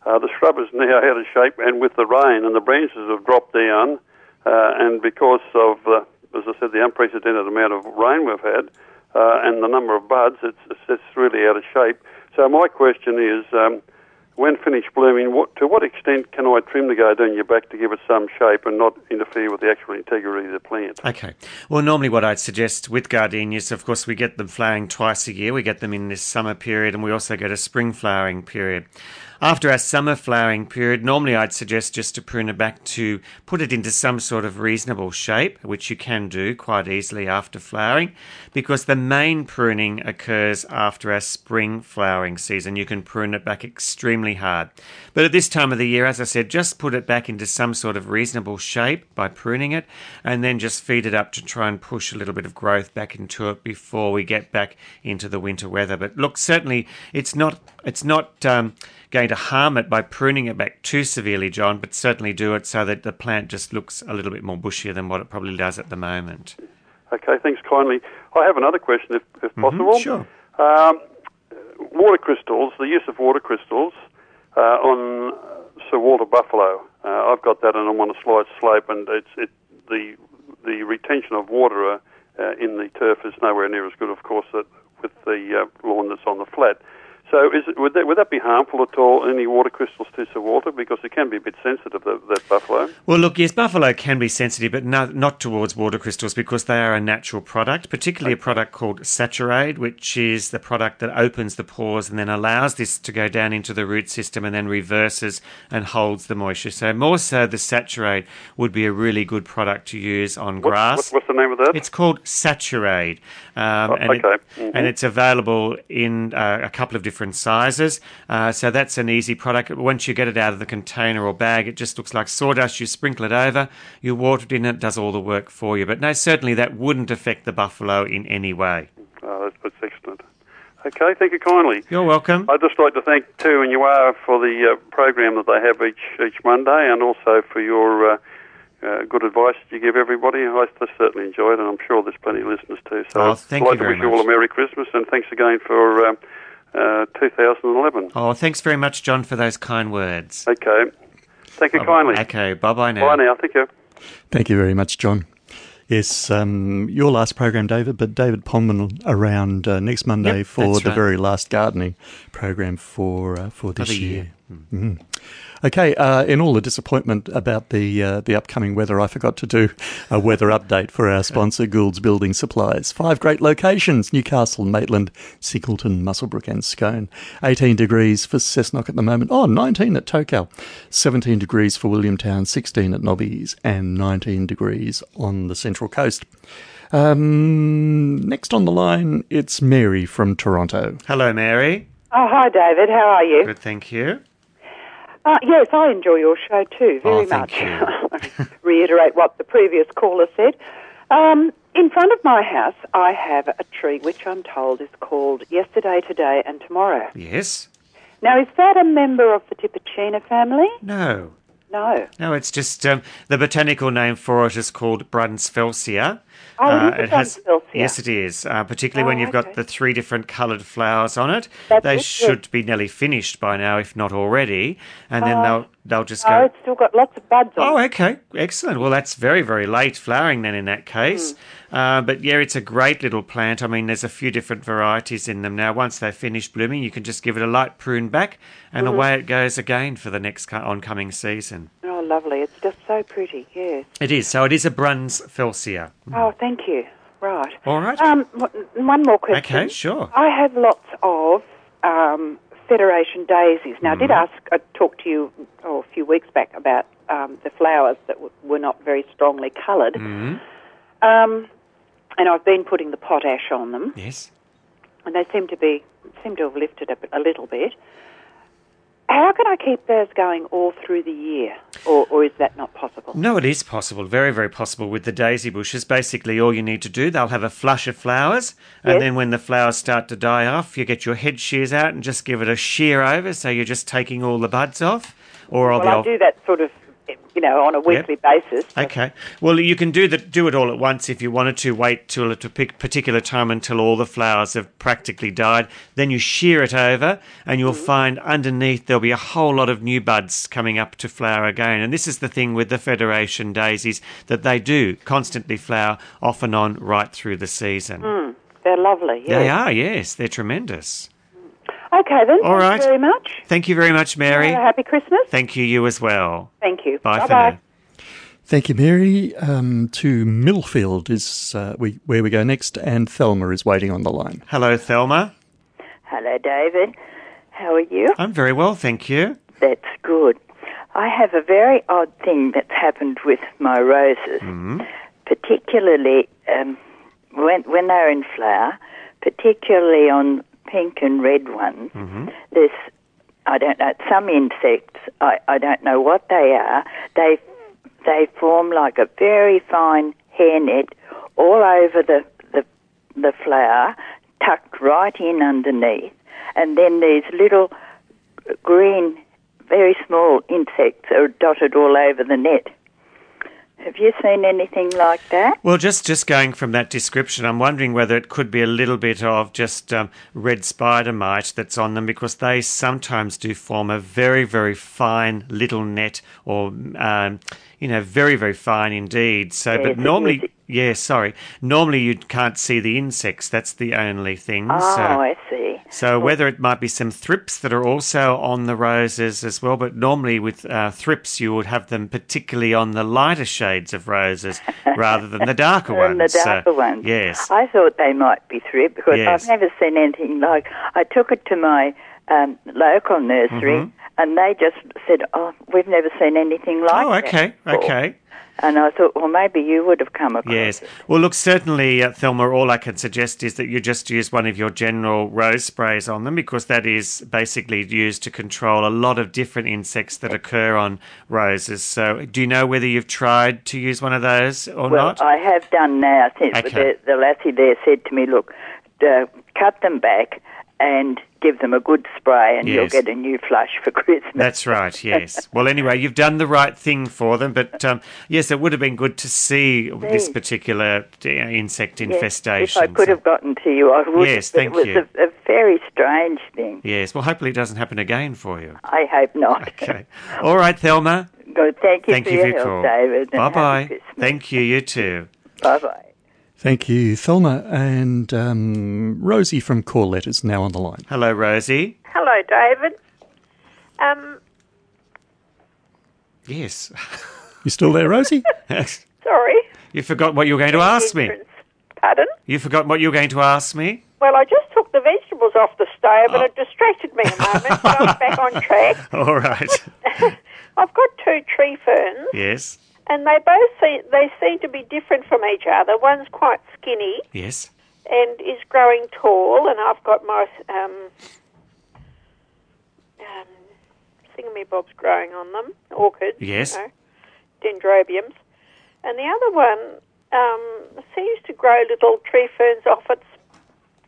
Speaker 13: uh, the shrub is now out of shape, and with the rain and the branches have dropped down, uh, and because of, uh, as I said, the unprecedented amount of rain we've had uh, and the number of buds, it's, it's, it's really out of shape. So my question is, um, when finished blooming, what, to what extent can I trim the gardenia back to give it some shape and not interfere with the actual integrity of the plant?
Speaker 2: Okay. Well, normally what I'd suggest with gardenias, of course, we get them flowering twice a year. We get them in this summer period and we also get a spring flowering period. After our summer flowering period, normally I'd suggest just to prune it back to put it into some sort of reasonable shape, which you can do quite easily after flowering, because the main pruning occurs after our spring flowering season. You can prune it back extremely hard. But at this time of the year, as I said, just put it back into some sort of reasonable shape by pruning it, and then just feed it up to try and push a little bit of growth back into it before we get back into the winter weather. But look, certainly it's not it's not um, going to harm it by pruning it back too severely, John, but certainly do it so that the plant just looks a little bit more bushier than what it probably does at the moment.
Speaker 13: Okay, thanks kindly. I have another question, if, if
Speaker 2: Mm-hmm,
Speaker 13: possible.
Speaker 2: sure.
Speaker 13: Um, water crystals, the use of water crystals uh, on Sir Walter Buffalo. Uh, I've got that, and I'm on a slight slope, and it's it the the retention of water uh, in the turf is nowhere near as good, of course, that with the uh, lawn that's on the flat. So, is it, would that would that be harmful at all? Any water crystals to the water? because it can be a bit sensitive that, that buffalo.
Speaker 2: Well, look, yes, buffalo can be sensitive, but no, not towards water crystals because they are a natural product, particularly a product called Saturaid, which is the product that opens the pores and then allows this to go down into the root system and then reverses and holds the moisture. So, more so, the Saturaid would be a really good product to use on
Speaker 13: What-
Speaker 2: grass.
Speaker 13: what's the name of that?
Speaker 2: It's called Saturaid, um,
Speaker 13: Oh,
Speaker 2: and, it-
Speaker 13: okay. Mhm.
Speaker 2: and it's available in uh, a couple of different sizes. Uh, so that's an easy product. Once you get it out of the container or bag, it just looks like sawdust. You sprinkle it over, you water it in, it does all the work for you. But no, certainly that wouldn't affect the buffalo in any way.
Speaker 13: Oh, that's, that's excellent. Okay, thank you kindly.
Speaker 2: You're welcome.
Speaker 13: I'd just like to thank too and you are for the uh, program that they have each each Monday, and also for your uh, uh, good advice you give everybody. I certainly enjoy it, and I'm sure there's plenty of listeners too. So
Speaker 2: Oh, thank
Speaker 13: I'd like
Speaker 2: you
Speaker 13: to wish you all a. Merry Christmas, and thanks again for um, uh, 2011.
Speaker 2: Oh, thanks very much, John, for those kind words.
Speaker 13: Okay, thank you kindly.
Speaker 2: Okay, bye bye now.
Speaker 13: Bye now. Thank you.
Speaker 1: Thank you very much, John. Yes, um, your last program, David, but David Pomman around uh, next Monday
Speaker 2: Yep,
Speaker 1: for the
Speaker 2: right.
Speaker 1: very last gardening program for uh, for this
Speaker 2: the
Speaker 1: year.
Speaker 2: year.
Speaker 1: Mhm. Okay, uh, in all the disappointment about the uh, the upcoming weather, I forgot to do a weather update for our sponsor, Gould's Building Supplies. Five great locations: Newcastle, Maitland, Singleton, Muswellbrook, and Scone. 18 degrees for Cessnock at the moment. Oh, 19 at Tocal. 17 degrees for Williamtown, 16 at Nobbys, and 19 degrees on the Central Coast. Um, next on the line, it's Mary from Toronto.
Speaker 2: Hello, Mary.
Speaker 14: Oh, hi, David. How are you?
Speaker 2: Good, thank you.
Speaker 14: Uh, yes, I enjoy your show too, very
Speaker 2: Oh, thank
Speaker 14: much. Reiterate what the previous caller said. Um, in front of my house, I have a tree which I'm told is called Yesterday, Today, and Tomorrow.
Speaker 2: Yes?
Speaker 14: Now, is that a member of the Tipicina family?
Speaker 2: No.
Speaker 14: No.
Speaker 2: No, it's just um, the botanical name for it is called Brunsfelsia.
Speaker 14: Oh, it is a Brunsfelsia.
Speaker 2: Yes, it is. Uh, particularly when
Speaker 14: Oh,
Speaker 2: you've got the three different coloured flowers on it.
Speaker 14: That's
Speaker 2: they
Speaker 14: it,
Speaker 2: should
Speaker 14: yes.
Speaker 2: be nearly finished by now, if not already. And then
Speaker 14: Oh.
Speaker 2: they'll they'll just
Speaker 14: Oh,
Speaker 2: go.
Speaker 14: it's still got lots of buds on
Speaker 2: Oh, okay, excellent. Well, that's very, very late flowering then in that case.
Speaker 14: Hmm.
Speaker 2: Uh, but yeah, it's a great little plant. I mean, there's a few different varieties in them now. Once they've finished blooming, you can just give it a light prune back, and
Speaker 14: Mhm.
Speaker 2: away it goes again for the next co- oncoming season.
Speaker 14: Oh, lovely. It's just so pretty, yes.
Speaker 2: It is. So it is a Brunsfelsia.
Speaker 14: Oh, thank you. Right.
Speaker 2: All right.
Speaker 14: Um, one more question.
Speaker 2: Okay, sure.
Speaker 14: I have lots of um, Federation daisies. Now, I did
Speaker 2: Mhm.
Speaker 14: ask, I talked to you oh, a few weeks back about um, the flowers that w- were not very strongly coloured.
Speaker 2: Mm-hmm.
Speaker 14: Um, and I've been putting the potash on them,
Speaker 2: Yes.
Speaker 14: and they seem to be seem to have lifted a, a little bit. How can I keep those going all through the year, or, or is that not possible?
Speaker 2: No, it is possible. Very, very possible with the daisy bushes. Basically, all you need to do, they'll have a flush of flowers, and
Speaker 14: Yes.
Speaker 2: then when the flowers start to die off, you get your head shears out and just give it a shear over, so you're just taking all the buds off. Or
Speaker 14: well,
Speaker 2: the
Speaker 14: I
Speaker 2: old-
Speaker 14: do that sort of, you know, on a weekly basis.
Speaker 2: Okay. Well, you can do that. Do it all at once if you wanted to. Wait till a particular time until all the flowers have practically died. Then you shear it over, and you'll find underneath there'll be a whole lot of new buds coming up to flower again. And this is the thing with the Federation daisies that they do constantly flower off and on right through the season.
Speaker 14: Mm, they're lovely. Yes.
Speaker 2: They are. Yes, they're tremendous.
Speaker 14: Okay then.
Speaker 2: All right.
Speaker 14: thank you very much.
Speaker 2: Thank you very much, Mary.
Speaker 14: Have a happy Christmas.
Speaker 2: Thank you. You as well.
Speaker 14: Thank you.
Speaker 2: Bye for
Speaker 14: Bye-bye.
Speaker 2: now.
Speaker 1: Thank you, Mary. Um, to Middlefield is uh, we, where we go next, and Thelma is waiting on the line.
Speaker 2: Hello, Thelma.
Speaker 15: Hello, David. How are you?
Speaker 2: I'm very well, thank you.
Speaker 15: That's good. I have a very odd thing that's happened with my roses,
Speaker 2: Mm.
Speaker 15: particularly um, when when they're in flower, particularly on pink and red ones.
Speaker 2: Mm-hmm.
Speaker 15: There's, I don't know, some insects. I, I don't know what they are. They they form like a very fine hairnet all over the the, the flower, tucked right in underneath, and then these little green, very small insects are dotted all over the net. Have you seen anything like that?
Speaker 2: Well, just just going from that description, I'm wondering whether it could be a little bit of just um, red spider mite that's on them because they sometimes do form a very very fine little net or um, you know very very fine indeed. So, but normally, yeah, sorry, normally you can't see the insects. That's the only thing.
Speaker 15: Oh,
Speaker 2: so,
Speaker 15: I see.
Speaker 2: So whether it might be some thrips that are also on the roses as well, but normally with uh, thrips you would have them particularly on the lighter shades of roses rather than the darker ones.
Speaker 15: the
Speaker 2: So,
Speaker 15: darker ones.
Speaker 2: Yes.
Speaker 15: I thought they might be thrip because
Speaker 2: Yes.
Speaker 15: I've never seen anything like. I took it to my um, local nursery,
Speaker 2: Mhm.
Speaker 15: and they just said, "Oh, we've never seen anything like
Speaker 2: Oh,
Speaker 15: that."
Speaker 2: okay,
Speaker 15: before."
Speaker 2: okay.
Speaker 15: And I thought, well, maybe you would have come across.
Speaker 2: Yes. Well, look, certainly, uh, Thelma, all I can suggest is that you just use one of your general rose sprays on them because that is basically used to control a lot of different insects that occur on roses. So, do you know whether you've tried to use one of those or
Speaker 15: well,
Speaker 2: not?
Speaker 15: I have done now. Since
Speaker 2: Okay.
Speaker 15: the, the lassie there said to me, "Look, uh, cut them back and give them a good spray, and you'll get a new flush for Christmas."
Speaker 2: That's right, yes. well, anyway, you've done the right thing for them, but um, yes, it would have been good to see this particular uh, insect
Speaker 15: Yes,
Speaker 2: infestation.
Speaker 15: If I could have gotten to you, I would.
Speaker 2: Yes, thank
Speaker 15: it was
Speaker 2: you.
Speaker 15: A, a very strange thing.
Speaker 2: Yes, well, hopefully it doesn't happen again for you.
Speaker 15: I hope not.
Speaker 2: Okay. All right, Thelma.
Speaker 15: Good. Thank you
Speaker 2: Thank
Speaker 15: for
Speaker 2: you
Speaker 15: your
Speaker 2: for your
Speaker 15: help,
Speaker 2: call.
Speaker 15: David.
Speaker 2: Bye bye. Thank you, you too.
Speaker 15: Bye bye.
Speaker 1: Thank you, Thelma. And um, Rosie from Corlett Letters now on the line.
Speaker 2: Hello, Rosie.
Speaker 16: Hello, David. Um,
Speaker 2: Yes.
Speaker 1: You still there, Rosie?
Speaker 16: sorry.
Speaker 2: you forgot what you were going to ask me.
Speaker 16: Pardon?
Speaker 2: You forgot what you were going to ask me?
Speaker 16: Well, I just took the vegetables off the stove and it distracted me a moment, but I'm back on track.
Speaker 2: All right.
Speaker 16: I've got two tree ferns,
Speaker 2: Yes.
Speaker 16: And they both see, they seem to be different from each other. One's quite skinny
Speaker 2: Yes.
Speaker 16: and is growing tall, and I've got my um, um, thingamybobs growing on them, orchids,
Speaker 2: Yes.
Speaker 16: you know, dendrobiums. And the other one um, seems to grow little tree ferns off its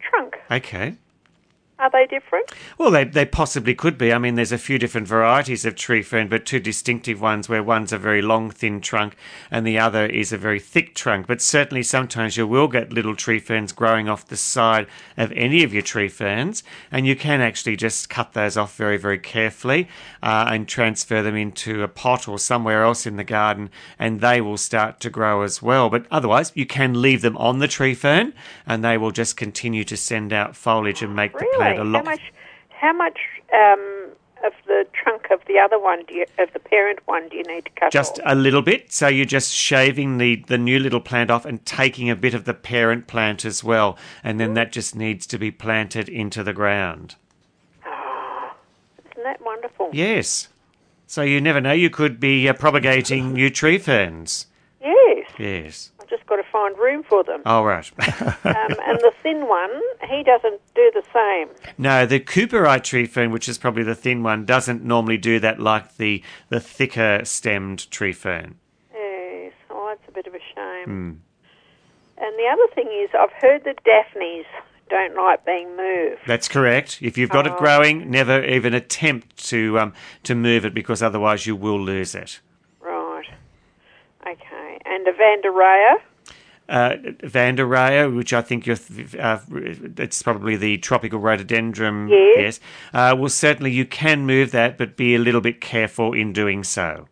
Speaker 16: trunk.
Speaker 2: Okay.
Speaker 16: Are they different?
Speaker 2: Well, they, they possibly could be. I mean, there's a few different varieties of tree fern, but two distinctive ones where one's a very long, thin trunk and the other is a very thick trunk. But certainly sometimes you will get little tree ferns growing off the side of any of your tree ferns, and you can actually just cut those off very, very carefully uh, and transfer them into a pot or somewhere else in the garden, and they will start to grow as well. But otherwise, you can leave them on the tree fern, and they will just continue to send out foliage and make the plant a
Speaker 16: How much? How much um, of the trunk of the other one do you, of the parent one do you need to cut
Speaker 2: just
Speaker 16: off?
Speaker 2: a little bit. So you're just shaving the, the new little plant off and taking a bit of the parent plant as well. And then that just needs to be planted into the ground.
Speaker 16: Isn't that wonderful?
Speaker 2: Yes. So you never know, you could be uh, propagating new tree ferns.
Speaker 16: Yes.
Speaker 2: Yes.
Speaker 16: I've just got to find room for them.
Speaker 2: All right.
Speaker 16: um, and the thin one, he doesn't do the same.
Speaker 2: no, the Cooperi tree fern, which is probably the thin one, doesn't normally do that like the, the thicker stemmed tree fern.
Speaker 16: Yes. Oh, that's a bit of a shame.
Speaker 2: Hmm.
Speaker 16: And the other thing is, I've heard that Daphnes don't like being moved.
Speaker 2: That's correct. If you've got it
Speaker 16: Oh.
Speaker 2: growing, never even attempt to um, to move it because otherwise you will lose it.
Speaker 16: Right. Okay. And a Vanderea.
Speaker 2: Uh, Vanderea, which I think uh, it's probably the tropical rhododendron.
Speaker 16: Yes.
Speaker 2: Uh, well, certainly you can move that, but be a little bit careful in doing so.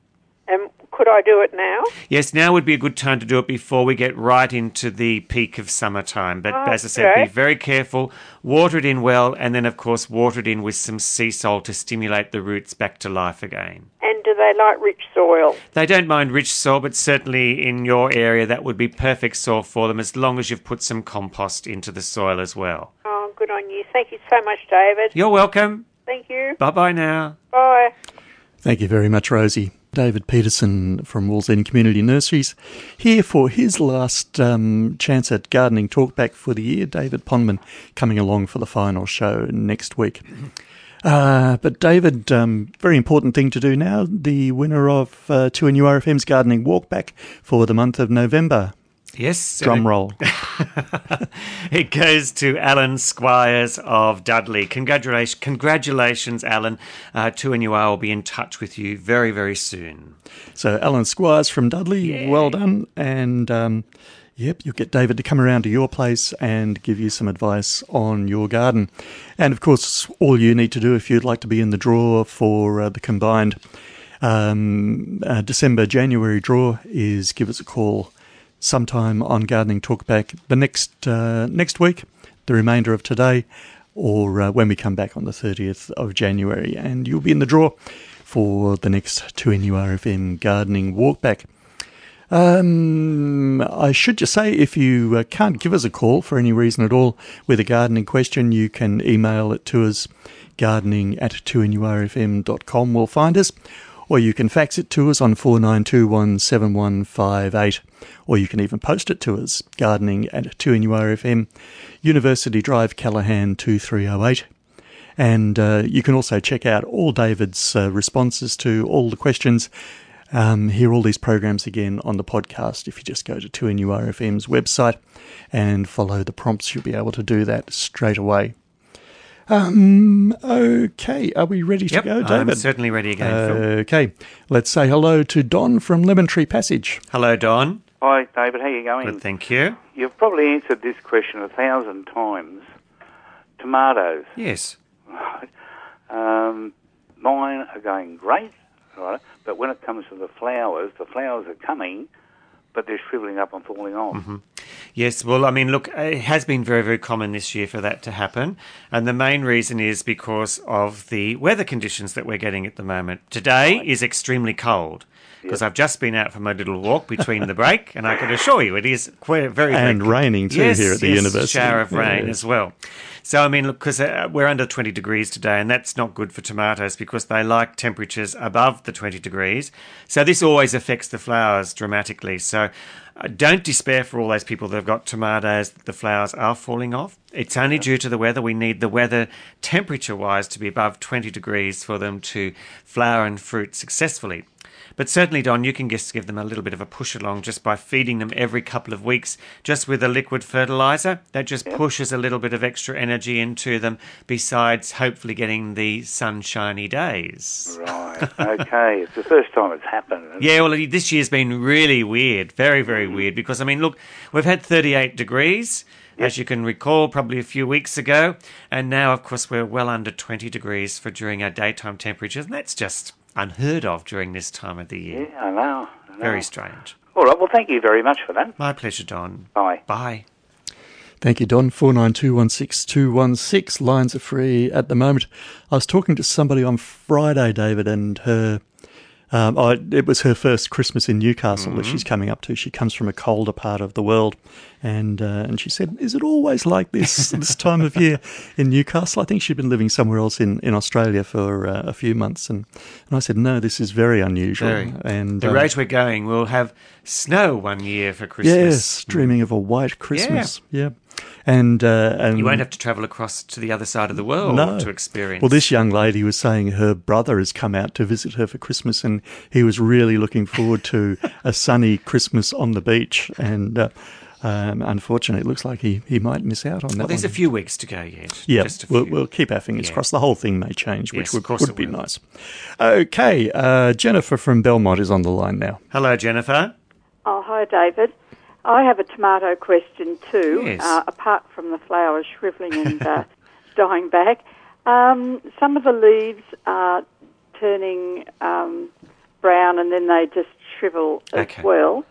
Speaker 16: Could I do it now?
Speaker 2: Yes, now would be a good time to do it before we get right into the peak of summertime. But
Speaker 16: Oh,
Speaker 2: as I said,
Speaker 16: okay.
Speaker 2: be very careful, water it in well, and then, of course, water it in with some Seasol to stimulate the roots back to life again.
Speaker 16: And do they like rich soil?
Speaker 2: They don't mind rich soil, but certainly in your area that would be perfect soil for them as long as you've put some compost into the soil as well.
Speaker 16: Oh, good on you. Thank you so much, David.
Speaker 2: You're welcome.
Speaker 16: Thank Thank you.
Speaker 2: Bye bye now.
Speaker 16: Bye.
Speaker 1: Thank you very much, Rosie. David Peterson from Wallsend Community Nurseries here for his last um, chance at gardening talkback for the year. David Pondman coming along for the final show next week. Uh, but David, um, very important thing to do now. The winner of uh, 2NURFM's gardening walkback for the month of November.
Speaker 2: Yes.
Speaker 1: Drum roll.
Speaker 2: it goes to Alan Squires of Dudley. Congratulations, congratulations, Alan. Uh, 2NUR will be in touch with you very, very soon.
Speaker 1: So, Alan Squires from Dudley, well done. And um, yep, you'll get David to come around to your place and give you some advice on your garden. And of course, all you need to do if you'd like to be in the draw for uh, the combined um, uh, December January draw is give us a call sometime on Gardening Talkback the next uh, next week, the remainder of today, or uh, when we come back on the 30th of January, and you'll be in the draw for the next 2NURFM Gardening Walkback. Um, I should just say, if you uh, can't give us a call for any reason at all with a gardening question, you can email it to us, gardening at 2NURFM.com will find us, or you can fax it to us on 49217158, or you can even post it to us, gardening at 2NURFM, University Drive, Callaghan 2308. And uh, you can also check out all David's uh, responses to all the questions. Um, hear all these programs again on the podcast. If you just go to 2NURFM's website and follow the prompts, you'll be able to do that straight away. Um, okay, are we ready to
Speaker 2: Yep,
Speaker 1: go, David?
Speaker 2: I'm certainly ready again, Phil.
Speaker 1: Okay, let's say hello to Don from Lemon Tree Passage.
Speaker 2: Hello, Don.
Speaker 17: Hi, David. How are you going?
Speaker 2: Good, thank you.
Speaker 17: You've probably answered this question a thousand times. Tomatoes.
Speaker 2: Yes.
Speaker 17: Right. Um, mine are going great, right? But when it comes to the flowers, the flowers are coming, but they're shriveling up and falling off.
Speaker 2: Mm-hmm. Yes, well, I mean, look, it has been very, very common this year for that to happen. And the main reason is because of the weather conditions that we're getting at the moment. Today is extremely cold because I've just been out for my little walk between the break, and I can assure you it is quite very, very
Speaker 1: And raining too
Speaker 2: Yes,
Speaker 1: here at the
Speaker 2: yes,
Speaker 1: university.
Speaker 2: shower of rain
Speaker 1: Yeah.
Speaker 2: as well. So, I mean, look, because uh, we're under 20 degrees today, and that's not good for tomatoes because they like temperatures above the 20 degrees. So, this always affects the flowers dramatically. So, uh, don't despair for all those people that have got tomatoes, the flowers are falling off. It's only due to the weather. We need the weather temperature wise to be above 20 degrees for them to flower and fruit successfully. But certainly, Don, you can just give them a little bit of a push along just by feeding them every couple of weeks, just with a liquid fertilizer. That just pushes a little bit of extra energy into them, besides hopefully getting the sunshiny days.
Speaker 17: Right. okay. It's the first time it's happened.
Speaker 2: Yeah, well, this year's been really weird, very, very mm. weird. Because I mean, look, we've had 38 degrees, as you can recall, probably a few weeks ago, and now, of course, we're well under 20 degrees for during our daytime temperatures, and that's just unheard of during this time of the year.
Speaker 17: Yeah, I know. I know.
Speaker 2: Very strange.
Speaker 17: All right. Well, thank you very much for that.
Speaker 2: My pleasure, Don.
Speaker 17: Bye.
Speaker 2: Bye.
Speaker 1: Thank you, Don. Four nine two one six two one six. Lines are free at the moment. I was talking to somebody on Friday, David, and her. Um, I, it was her first Christmas in Newcastle that
Speaker 2: Mhm.
Speaker 1: she's coming up to. She comes from a colder part of the world, and uh, and she said, "Is it always like this this time of year in Newcastle?" I think she'd been living somewhere else in, in Australia for uh, a few months, and, and I said, "No, this is very unusual."
Speaker 2: Very.
Speaker 1: And
Speaker 2: the
Speaker 1: uh,
Speaker 2: rate we're going, we'll have snow one year for Christmas.
Speaker 1: Yes, dreaming of a white Christmas. Yeah. And uh, and
Speaker 2: You won't have to travel across to the other side of the world
Speaker 1: no.
Speaker 2: to experience.
Speaker 1: Well, this young lady was saying her brother has come out to visit her for Christmas, and he was really looking forward to a sunny Christmas on the beach. And uh, um, unfortunately, it looks like he, he might miss out on that.
Speaker 2: Well, there's
Speaker 1: one.
Speaker 2: a few weeks to go yet.
Speaker 1: Yeah,
Speaker 2: Just a
Speaker 1: we'll, we'll keep our fingers
Speaker 2: Yeah.
Speaker 1: crossed. The whole thing may change, which
Speaker 2: Yes,
Speaker 1: would, would be
Speaker 2: will.
Speaker 1: nice. Okay, uh, Jennifer from Belmont is on the line now.
Speaker 2: Hello, Jennifer.
Speaker 18: Oh, hi, David. I have a tomato question too,
Speaker 2: Yes.
Speaker 18: uh, apart from the flowers shrivelling and uh, dying back. Um, some of the leaves are turning um, brown and then they just shrivel as
Speaker 2: Okay.
Speaker 18: well.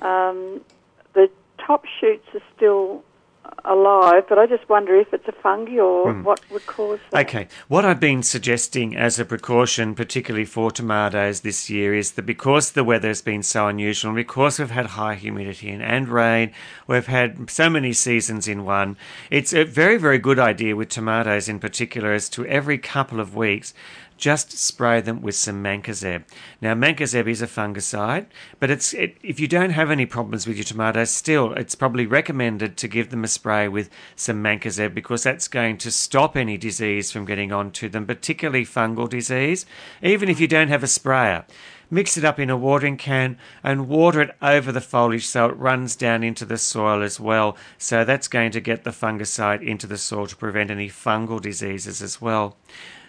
Speaker 18: Um, the top shoots are still alive, but I just wonder if it's a fungi or
Speaker 2: Hmm.
Speaker 18: what would cause that.
Speaker 2: Okay, what I've been suggesting as a precaution, particularly for tomatoes this year, is that because the weather has been so unusual, and because we've had high humidity and, and rain, we've had so many seasons in one, it's a very, very good idea with tomatoes in particular is to every couple of weeks just spray them with some mancozeb. Now, mancozeb is a fungicide, but it's it, if you don't have any problems with your tomatoes, still it's probably recommended to give them a spray with some mancozeb because that's going to stop any disease from getting onto them, particularly fungal disease. Even if you don't have a sprayer, mix it up in a watering can and water it over the foliage so it runs down into the soil as well. So that's going to get the fungicide into the soil to prevent any fungal diseases as well.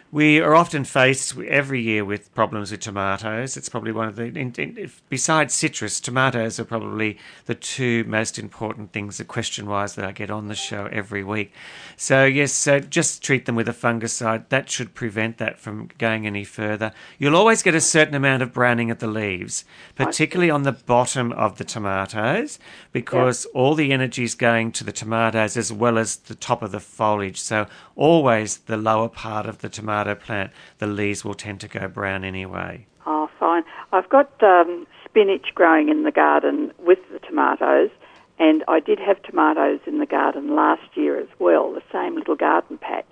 Speaker 2: We are often faced every year with problems with tomatoes. It's probably one of the, in, in, if- besides citrus, tomatoes are probably the two most important things, the question wise, that I get on the show every week. So, yes, so just treat them with a fungicide. That should prevent that from going any further. You'll always get a certain amount of browning at the leaves, particularly on the bottom of the tomatoes, because all the energy is going to the tomatoes as well as the top of the foliage. So, always the lower part of the tomato plant, the leaves will tend to go brown anyway.
Speaker 18: Oh, fine. I've got um, spinach growing in the garden with the tomatoes, and I did have tomatoes in the garden last year as well, the same little garden patch.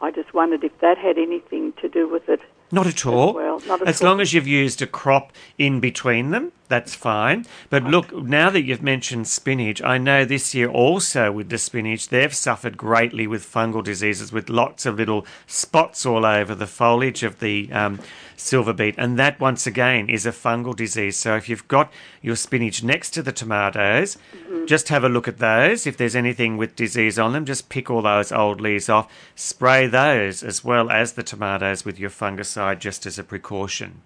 Speaker 18: I just wondered if that had anything to do with it.
Speaker 2: Not at all.
Speaker 18: well, not at
Speaker 2: as
Speaker 18: all.
Speaker 2: long as you've used a crop in between them, that's fine. But look, now that you've mentioned spinach, I know this year also with the spinach, they've suffered greatly with fungal diseases with lots of little spots all over the foliage of the um, silver beet. And that, once again, is a fungal disease. So if you've got your spinach next to the tomatoes, just have a look at those. If there's anything with disease on them, just pick all those old leaves off, spray those as well as the tomatoes with your fungicide just as a precaution.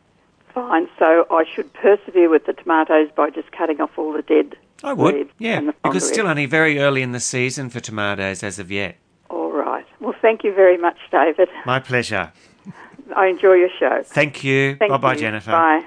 Speaker 18: Fine. So I should persevere with the tomatoes by just cutting off all the dead
Speaker 2: I would,
Speaker 18: leaves
Speaker 2: yeah, because
Speaker 18: fungal
Speaker 2: still only very early in the season for tomatoes as of yet.
Speaker 18: All right. Well, thank you very much, David.
Speaker 2: My pleasure.
Speaker 18: I enjoy your show.
Speaker 2: Thank you.
Speaker 18: Thank
Speaker 2: bye bye,
Speaker 18: you.
Speaker 2: Jennifer.
Speaker 18: Bye.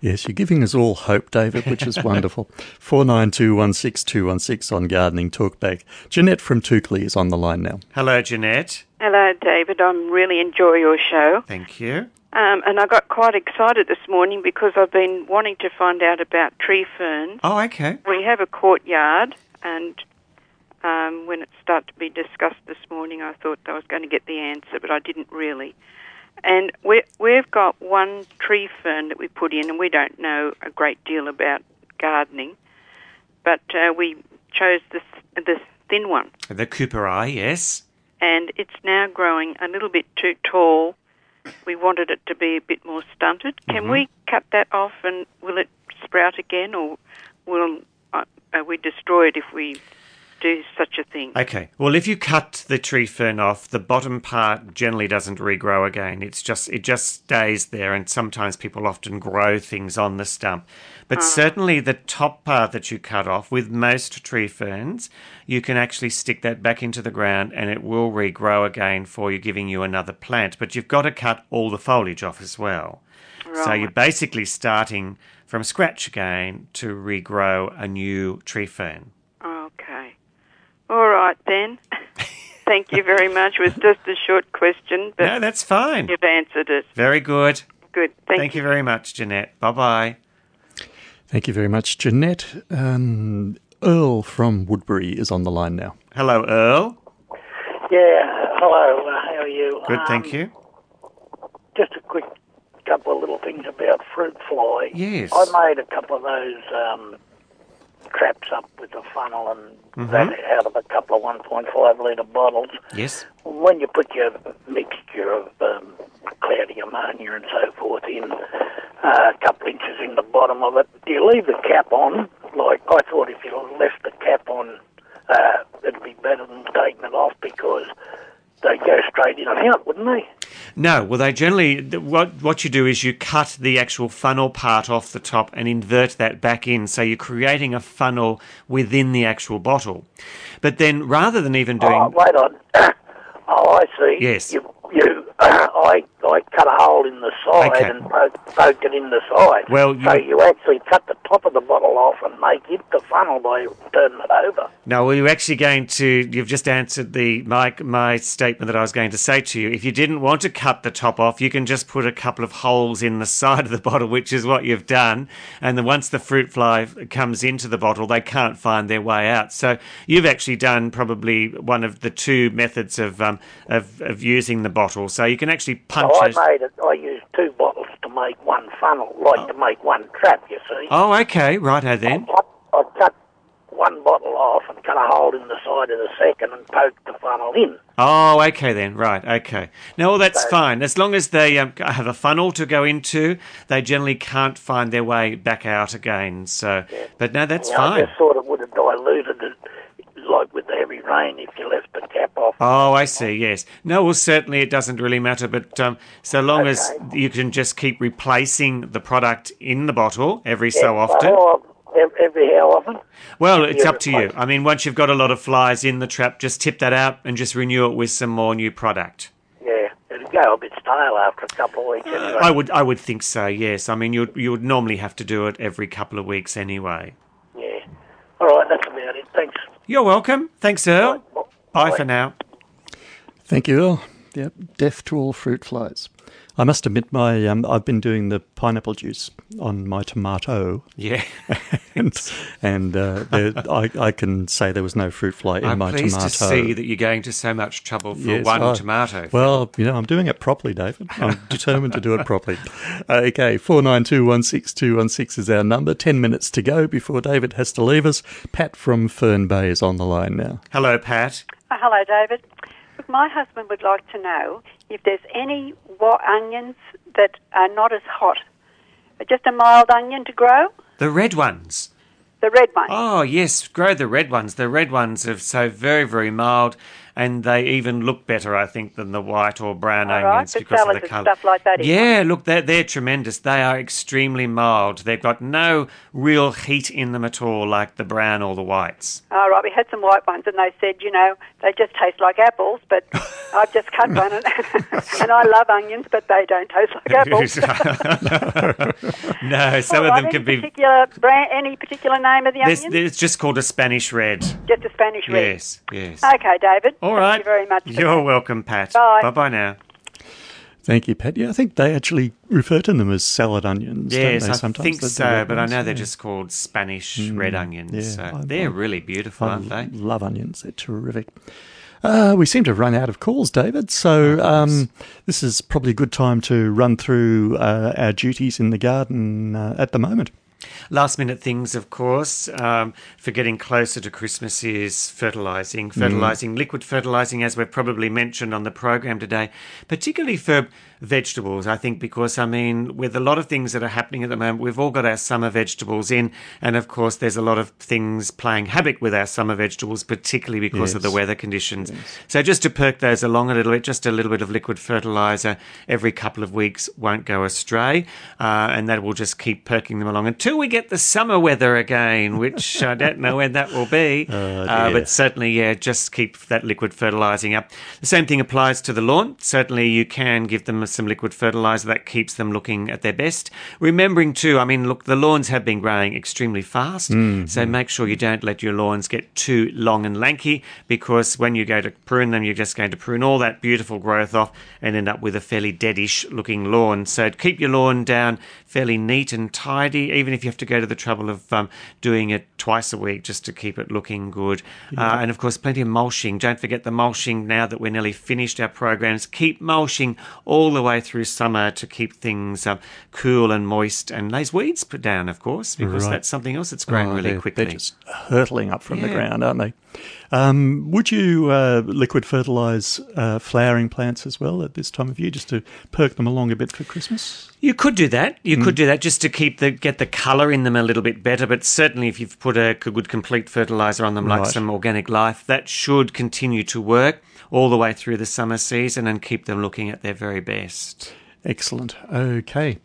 Speaker 1: Yes, you're giving us all hope, David, which is wonderful. 49216216 on Gardening Talkback. Jeanette from Toukley is on the line now.
Speaker 2: Hello, Jeanette.
Speaker 19: Hello, David. I really enjoy your show.
Speaker 2: Thank you.
Speaker 19: Um, and I got quite excited this morning because I've been wanting to find out about tree ferns.
Speaker 2: Oh, okay.
Speaker 19: We have a courtyard, and um, when it started to be discussed this morning, I thought I was going to get the answer, but I didn't really. And we, we've got one tree fern that we put in, and we don't know a great deal about gardening, but uh, we chose this the thin one,
Speaker 2: The Cooperi, yes.
Speaker 19: And it's now growing a little bit too tall. We wanted it to be a bit more stunted. Can
Speaker 2: Mhm.
Speaker 19: we cut that off, and will it sprout again, or will uh, we destroy it if we do such a thing?
Speaker 2: Okay. Well, if you cut the tree fern off, the bottom part generally doesn't regrow again. It's just it just stays there, and sometimes people often grow things on the stump. But
Speaker 19: Ah.
Speaker 2: certainly the top part that you cut off, with most tree ferns, you can actually stick that back into the ground, and it will regrow again for you, giving you another plant. But you've got to cut all the foliage off as well. So you're basically starting from scratch again to regrow a new tree fern.
Speaker 19: Okay. All right then. Thank you very much. It was just a short question, but
Speaker 2: No, that's fine.
Speaker 19: you've answered it.
Speaker 2: Very good.
Speaker 19: Good. Thank,
Speaker 2: Thank you very much, Jeanette. Bye bye.
Speaker 1: Thank you very much, Jeanette. Um, Earl from Woodberry is on the line now.
Speaker 2: Hello, Earl.
Speaker 20: Yeah, hello. Uh, how are you?
Speaker 2: Good,
Speaker 20: Um,
Speaker 2: thank you.
Speaker 20: Just a quick couple of little things about fruit fly.
Speaker 2: Yes.
Speaker 20: I made a couple of those um, traps up with a funnel and
Speaker 2: Mhm.
Speaker 20: that out of a couple of 1.5 litre bottles.
Speaker 2: Yes.
Speaker 20: When you put your mixture of um, cloudy ammonia and so forth in, uh, a couple inches in the bottom of it, do you leave the cap on? Like, I thought if you left the cap on, uh, it'd be better than taking it off because they go straight in and out, wouldn't they?
Speaker 2: No, well, they generally what what you do is you cut the actual funnel part off the top and invert that back in, so you're creating a funnel within the actual bottle. But then, rather than even doing
Speaker 20: Oh, wait on. oh, I see.
Speaker 2: Yes.
Speaker 20: You, you I like cut a hole in the side
Speaker 2: Okay.
Speaker 20: and poke, poke it in the side.
Speaker 2: Well,
Speaker 20: so
Speaker 2: you-
Speaker 20: you actually cut the top of the bottle off and make it the funnel by turning it over.
Speaker 2: No, well, you're actually going to. You've just answered the my my statement that I was going to say to you. If you didn't want to cut the top off, you can just put a couple of holes in the side of the bottle, which is what you've done. And then once the fruit fly comes into the bottle, they can't find their way out. So you've actually done probably one of the two methods of um, of, of using the bottle. So you can actually punch.
Speaker 20: So I
Speaker 2: those-
Speaker 20: made it. I used two bottles to make one funnel, like to make one trap. You see.
Speaker 2: Oh, okay, righto then.
Speaker 20: I cut one bottle off and cut a hole in the side of the second and poked the funnel in.
Speaker 2: Oh, okay then. Right. Okay. Now, that's fine. As long as they um, have a funnel to go into, they generally can't find their way back out again. So, but no, that's
Speaker 20: Yeah, I
Speaker 2: fine.
Speaker 20: just thought it would have diluted it, heavy rain, if you left the cap off.
Speaker 2: Oh, I see. Yes. No, well, certainly it doesn't really matter. But um, so long as you can just keep replacing the product in the bottle every so often.
Speaker 20: How, every how often?
Speaker 2: Well, it's up to you. I mean, once you've got a lot of flies in the trap, just tip that out and just renew it with some more new product.
Speaker 20: Yeah, it'd go a bit stale after a couple of weeks. Anyway.
Speaker 2: I would, I would think so. Yes. I mean, you you would normally have to do it every couple of weeks anyway.
Speaker 20: Yeah. All right, that's about it. Thanks.
Speaker 2: You're welcome. Thanks, Earl. Bye for now.
Speaker 1: Thank you, Earl. Yep, death to all fruit flies. I must admit, my um, I've been doing the pineapple juice on my tomato.
Speaker 2: Yeah.
Speaker 1: and and uh, there, I, I can say there was no fruit fly in
Speaker 2: I'm
Speaker 1: my
Speaker 2: pleased
Speaker 1: tomato.
Speaker 2: to see that you're going to so much trouble for
Speaker 1: Yes,
Speaker 2: one
Speaker 1: I-
Speaker 2: tomato.
Speaker 1: Well, you know, I'm doing it properly, David. I'm determined to do it properly. Okay, four nine two one six two one six is our number. Ten minutes to go before David has to leave us. Pat from Fern Bay is on the line now.
Speaker 2: Hello, Pat.
Speaker 21: Oh, hello, David. My husband would like to know if there's any onions that are not as hot. Just a mild onion to grow?
Speaker 2: The red ones.
Speaker 21: The red ones.
Speaker 2: Oh, yes, grow the red ones. The red ones are so very, very mild, and they even look better, I think, than the white or brown
Speaker 21: All right,
Speaker 2: onions
Speaker 21: for
Speaker 2: because of the colour.
Speaker 21: stuff like that.
Speaker 2: Yeah, look, they're, they're tremendous. They are extremely mild. They've got no real heat in them at all, like the brown or the whites.
Speaker 21: All right, we had some white ones, and they said, you know, they just taste like apples, but I've just cut one, and, and I love onions, but they don't taste like apples.
Speaker 2: no, some
Speaker 21: All
Speaker 2: of them can be.
Speaker 21: particular brand, any particular name of the onion?
Speaker 2: there's just called a Spanish red.
Speaker 21: Just a Spanish red.
Speaker 2: Yes, yes.
Speaker 21: Okay, David.
Speaker 2: All
Speaker 21: Thank
Speaker 2: right.
Speaker 21: you very much.
Speaker 2: You're
Speaker 21: that.
Speaker 2: welcome, Pat.
Speaker 21: Bye.
Speaker 2: Bye bye now.
Speaker 1: Thank you, Pat. Yeah, I think they actually refer to them as salad onions.
Speaker 2: Yes,
Speaker 1: don't they,
Speaker 2: I
Speaker 1: sometimes?
Speaker 2: think
Speaker 1: The- the
Speaker 2: so,
Speaker 1: red
Speaker 2: but I know they're
Speaker 1: yeah.
Speaker 2: just called Spanish
Speaker 1: Mm,
Speaker 2: red onions.
Speaker 1: yeah,
Speaker 2: so
Speaker 1: I-
Speaker 2: they're
Speaker 1: I-
Speaker 2: really beautiful,
Speaker 1: I
Speaker 2: aren't they?
Speaker 1: love onions. They're terrific. Uh, we seem to have run out of calls, David. So
Speaker 2: Oh,
Speaker 1: um, this is probably a good time to run through uh, our duties in the garden uh, at the moment.
Speaker 2: Last minute things, of course, um, for getting closer to Christmas is fertilising.
Speaker 1: Mm.
Speaker 2: Fertilising, liquid fertilising, as we've probably mentioned on the program today, particularly for vegetables, I think, because, I mean, with a lot of things that are happening at the moment, we've all got our summer vegetables in, and of course, there's a lot of things playing havoc with our summer vegetables, particularly because of the weather conditions. So just to perk those along a little bit, just a little bit of liquid fertiliser every couple of weeks won't go astray, uh, and that will just keep perking them along until we get the summer weather again, which I don't know when that will be. uh, but certainly, yeah, just keep that liquid fertilising up. The same thing applies to the lawn. Certainly, you can give them some liquid fertiliser that keeps them looking at their best. Remembering too, I mean, look, the lawns have been growing extremely fast,
Speaker 1: Mm,
Speaker 2: so make sure you don't let your lawns get too long and lanky because when you go to prune them, you're just going to prune all that beautiful growth off and end up with a fairly deadish looking lawn. So keep your lawn down fairly neat and tidy, even if you have to go to the trouble of um, doing it twice a week just to keep it looking good. Uh, and of course, plenty of mulching. Don't forget the mulching now that we're nearly finished our programs. Keep mulching all the way through summer to keep things um, cool and moist and those weeds put down, of course, because
Speaker 1: Right.
Speaker 2: that's something else that's growing
Speaker 1: Oh,
Speaker 2: really
Speaker 1: they're-
Speaker 2: quickly.
Speaker 1: They're just hurtling up from the ground, aren't they? Um, would you uh, liquid fertilise uh, flowering plants as well at this time of year, just to perk them along a bit for Christmas?
Speaker 2: You could do that. You
Speaker 1: Mm.
Speaker 2: could do that just to keep the get the colour in them a little bit better. But certainly, if you've put a good complete fertiliser on them, like some organic life, that should continue to work all the way through the summer season and keep them looking at their very best.
Speaker 1: Excellent. Okay.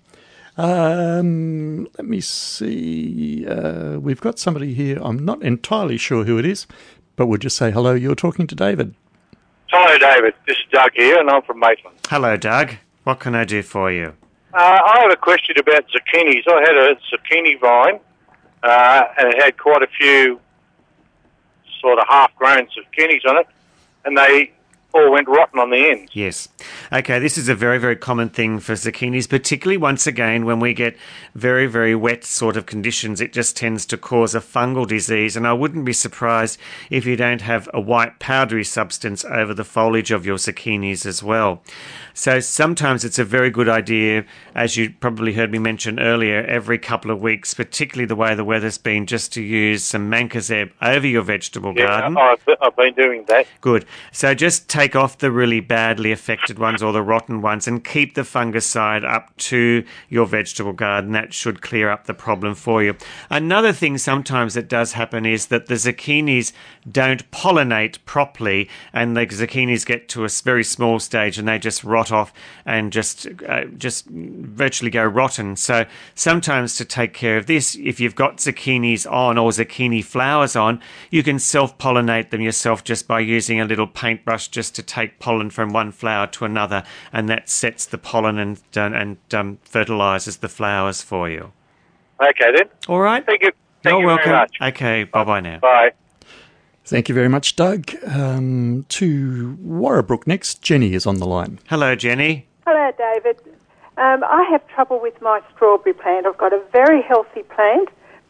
Speaker 1: Um, let me see. Uh, we've got somebody here. I'm not entirely sure who it is, but we'll just say hello. You're talking to David.
Speaker 22: Hello, David. This is Doug here, and I'm from Maitland.
Speaker 2: Hello, Doug. What can I do for you?
Speaker 23: Uh, I have a question about zucchinis. I had a zucchini vine, uh, and it had quite a few sort of half-grown zucchinis on it, and they all went rotten on the ends.
Speaker 2: Yes. Okay, this is a very, very common thing for zucchinis, particularly once again when we get very, very wet sort of conditions. It just tends to cause a fungal disease, and I wouldn't be surprised if you don't have a white powdery substance over the foliage of your zucchinis as well. So sometimes it's a very good idea, as you probably heard me mention earlier, every couple of weeks, particularly the way the weather's been, just to use some mancozeb over your vegetable
Speaker 23: Yeah,
Speaker 2: garden.
Speaker 23: I've, I've been doing that.
Speaker 2: Good. So just take off the really badly affected ones or the rotten ones and keep the fungicide up to your vegetable garden. That should clear up the problem for you. Another thing sometimes that does happen is that the zucchinis don't pollinate properly and the zucchinis get to a very small stage and they just rot off and just uh, just virtually go rotten. So sometimes to take care of this, if you've got zucchinis on or zucchini flowers on, you can self-pollinate them yourself just by using a little paintbrush just to take pollen from one flower to another, and that sets the pollen and uh, and um, fertilizes the flowers for you.
Speaker 23: Okay then.
Speaker 2: All right.
Speaker 23: Thank you. Thank
Speaker 2: You're
Speaker 23: you
Speaker 2: welcome.
Speaker 23: very much.
Speaker 2: Okay. Bye bye now.
Speaker 23: Bye.
Speaker 1: Thank you very much, Doug. Um, to Warrabrook next. Jenny is on the line.
Speaker 2: Hello, Jenny.
Speaker 22: Hello, David. Um, I have trouble with my strawberry plant. I've got a very healthy plant,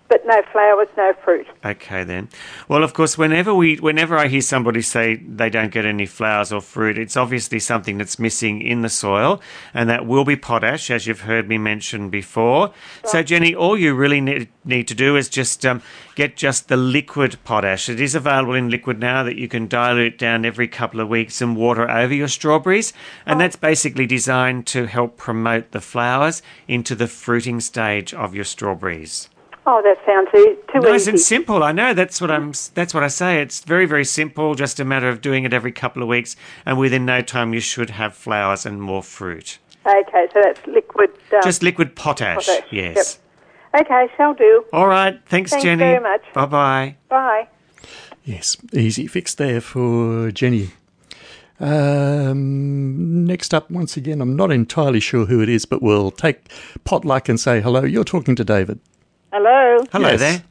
Speaker 22: but no flowers, no fruit.
Speaker 2: Okay then. Well, of course, whenever we, whenever I hear somebody say they don't get any flowers or fruit, it's obviously something that's missing in the soil, and that will be potash, as you've heard me mention before. So, Jenny, all you really need, need to do is just um, get just the liquid potash. It is available in liquid now that you can dilute down every couple of weeks and water over your strawberries, and that's basically designed to help promote the flowers into the fruiting stage of your strawberries.
Speaker 22: Oh, that sounds e- too
Speaker 2: Nice
Speaker 22: easy.
Speaker 2: and simple. I know that's what I'm. That's what I say. It's very, very simple. Just a matter of doing it every couple of weeks, and within no time you should have flowers and more fruit.
Speaker 22: Okay, so that's liquid. Um,
Speaker 2: Just liquid potash.
Speaker 22: potash,
Speaker 2: Yes.
Speaker 22: Okay, shall do.
Speaker 2: All right. Thanks, Jenny.
Speaker 22: Thanks
Speaker 2: Jenny.
Speaker 22: very much.
Speaker 2: Bye bye.
Speaker 22: Bye.
Speaker 1: Yes, easy fix there for Jenny. Um, next up, once again, I'm not entirely sure who it is, but we'll take potluck and say hello. You're talking to David.
Speaker 24: Hello.
Speaker 2: Hello
Speaker 1: Yes.
Speaker 2: there.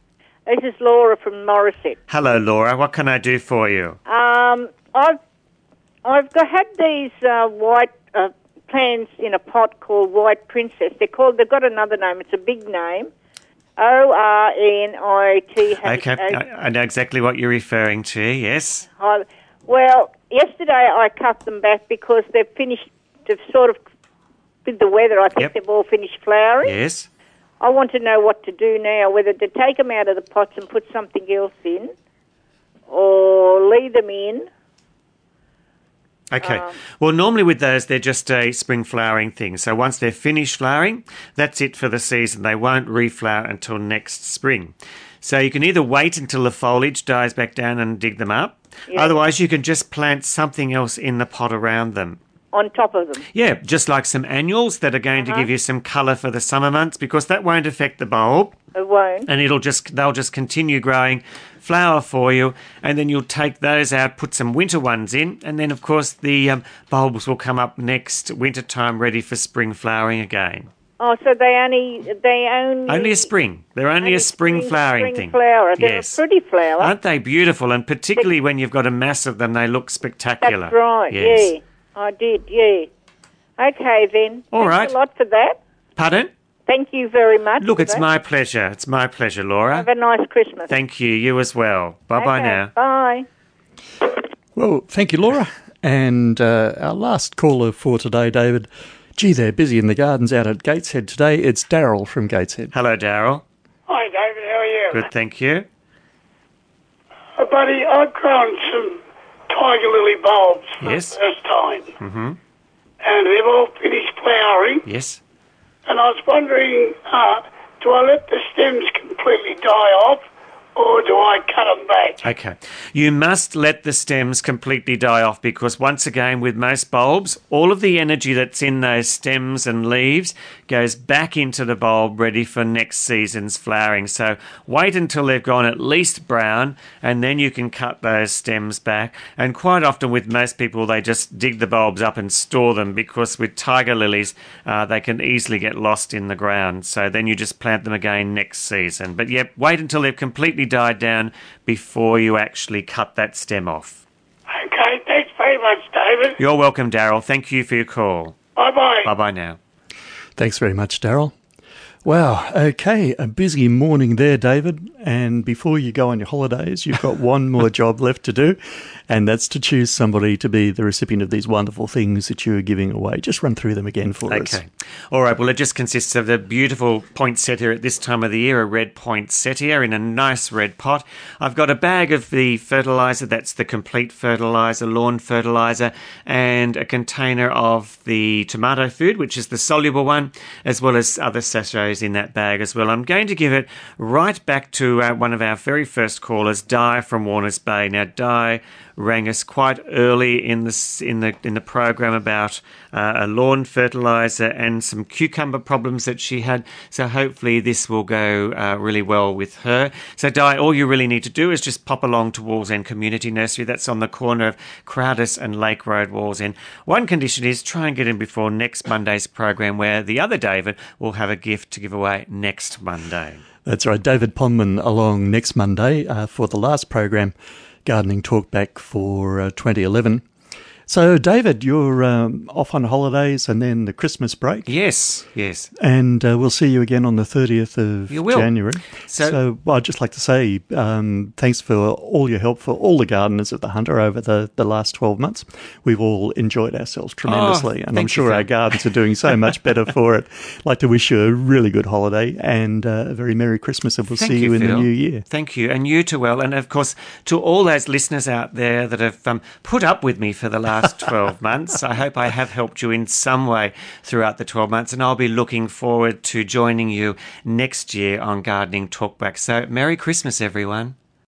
Speaker 24: This is Laura from Morisset.
Speaker 2: Hello, Laura. What can I do for you?
Speaker 24: Um, I've I've got, had these uh, white uh, plants in a pot called White Princess. They're called. They've got another name. It's a big name. O R N I T H.
Speaker 2: Okay, I, I know exactly what you're referring to. Yes.
Speaker 24: I- Well, yesterday I cut them back because they've finished. They've sort of with the weather. I think
Speaker 2: Yep.
Speaker 24: they've all finished flowering.
Speaker 2: Yes.
Speaker 24: I want to know what to do now. Whether to take them out of the pots and put something else in, or leave them in.
Speaker 2: Okay.
Speaker 24: Um,
Speaker 2: well, normally with those, they're just a spring flowering thing. So once they're finished flowering, that's it for the season. They won't reflower until next spring. So you can either wait until the foliage dies back down and dig them up.
Speaker 24: Yeah.
Speaker 2: Otherwise, you can just plant something else in the pot around them.
Speaker 24: On top of them.
Speaker 2: Yeah, just like some annuals that are going to
Speaker 24: Uh-huh.
Speaker 2: give you some colour for the summer months because that won't affect the bulb
Speaker 24: It won't.
Speaker 2: and it'll just they'll just continue growing flower for you and then you'll take those out put some winter ones in and then of course the um, bulbs will come up next winter time ready for spring flowering again
Speaker 24: Oh, so they only they only
Speaker 2: only a spring they're only, a spring, flowering
Speaker 24: spring
Speaker 2: thing
Speaker 24: flower. They're
Speaker 2: yes
Speaker 24: a pretty flower.
Speaker 2: aren't they beautiful and particularly when you've got a mass of them they look spectacular
Speaker 24: That's right.
Speaker 2: yes.
Speaker 24: Yeah, I did. Yeah. Okay then.
Speaker 2: All
Speaker 24: Thanks
Speaker 2: right.
Speaker 24: a lot for that.
Speaker 2: pardon
Speaker 24: Thank you very much.
Speaker 2: look it's
Speaker 24: that.
Speaker 2: my pleasure it's my pleasure laura
Speaker 24: Have a nice Christmas.
Speaker 2: thank you you as well bye bye
Speaker 24: Okay,
Speaker 2: now
Speaker 24: Bye.
Speaker 1: Well, thank you, Laura. And uh, our last caller for today, David. Gee, they're busy in the gardens out at Gateshead today. It's Daryl from Gateshead.
Speaker 2: hello daryl
Speaker 25: Hi, David. How are you?
Speaker 2: good thank you
Speaker 25: Uh, buddy, I've grown some tiger lily bulbs for
Speaker 2: Yes.
Speaker 25: the first time,
Speaker 2: hmm
Speaker 25: and they've all finished flowering.
Speaker 2: yes
Speaker 25: And I was wondering, uh, do I let the stems completely die off, or do I cut them back?
Speaker 2: Okay. You must let the stems completely die off because, once again, with most bulbs, all of the energy that's in those stems and leaves goes back into the bulb ready for next season's flowering. So wait until they've gone at least brown and then you can cut those stems back. And quite often, with most people, they just dig the bulbs up and store them because with tiger lilies, uh, they can easily get lost in the ground. So then you just plant them again next season. But yep, wait until they've completely died down before you actually cut that stem off.
Speaker 25: Okay, thanks very much, David.
Speaker 2: You're welcome, Daryl. Thank you for your call.
Speaker 25: Bye bye.
Speaker 2: Bye bye now.
Speaker 1: Thanks very much, Daryl. Wow. Okay. A busy morning there, David. And before you go on your holidays, you've got one more job left to do, and that's to choose somebody to be the recipient of these wonderful things that you are giving away. Just run through them again for us.
Speaker 2: Okay. All right. Well, it just consists of the beautiful poinsettia at this time of the year, a red poinsettia in a nice red pot. I've got a bag of the fertilizer, that's the complete fertilizer, lawn fertilizer, and a container of the tomato food, which is the soluble one, as well as other sachets in that bag as well. I'm going to give it right back to uh, one of our very first callers, Di from Warners Bay. Now, Di rang us quite early in the in the in the program about uh, a lawn fertilizer and some cucumber problems that she had. So hopefully this will go uh, really well with her. So Di, all you really need to do is just pop along to Wallsend Community Nursery. That's on the corner of Croudace and Lake Road, Wallsend. One condition is try and get in before next Monday's program, where the other David will have a gift to give away next Monday.
Speaker 1: That's right. David Pondman along next Monday uh, for the last program, Gardening Talkback for uh, 2011. So, David, you're um, off on holidays and then the Christmas break.
Speaker 2: Yes, yes.
Speaker 1: And uh, we'll see you again on the 30th of
Speaker 2: You will.
Speaker 1: January.
Speaker 2: So-
Speaker 1: So, well, I'd just like to say um, thanks for all your help for all the gardeners of the Hunter over the, the last 12 months. We've all enjoyed ourselves tremendously, and I'm
Speaker 2: Oh, thank you,
Speaker 1: sure our gardens are doing so much better for it. I'd like to wish you a really good holiday and uh, a very Merry Christmas, and we'll
Speaker 2: Thank
Speaker 1: see you, in the new year.
Speaker 2: Thank you, and you too. Well, and of course to all those listeners out there that have um, put up with me for the last twelve months. I hope I have helped you in some way throughout the twelve months, and I'll be looking forward to joining you next year on Gardening Talkback. So, Merry Christmas, everyone.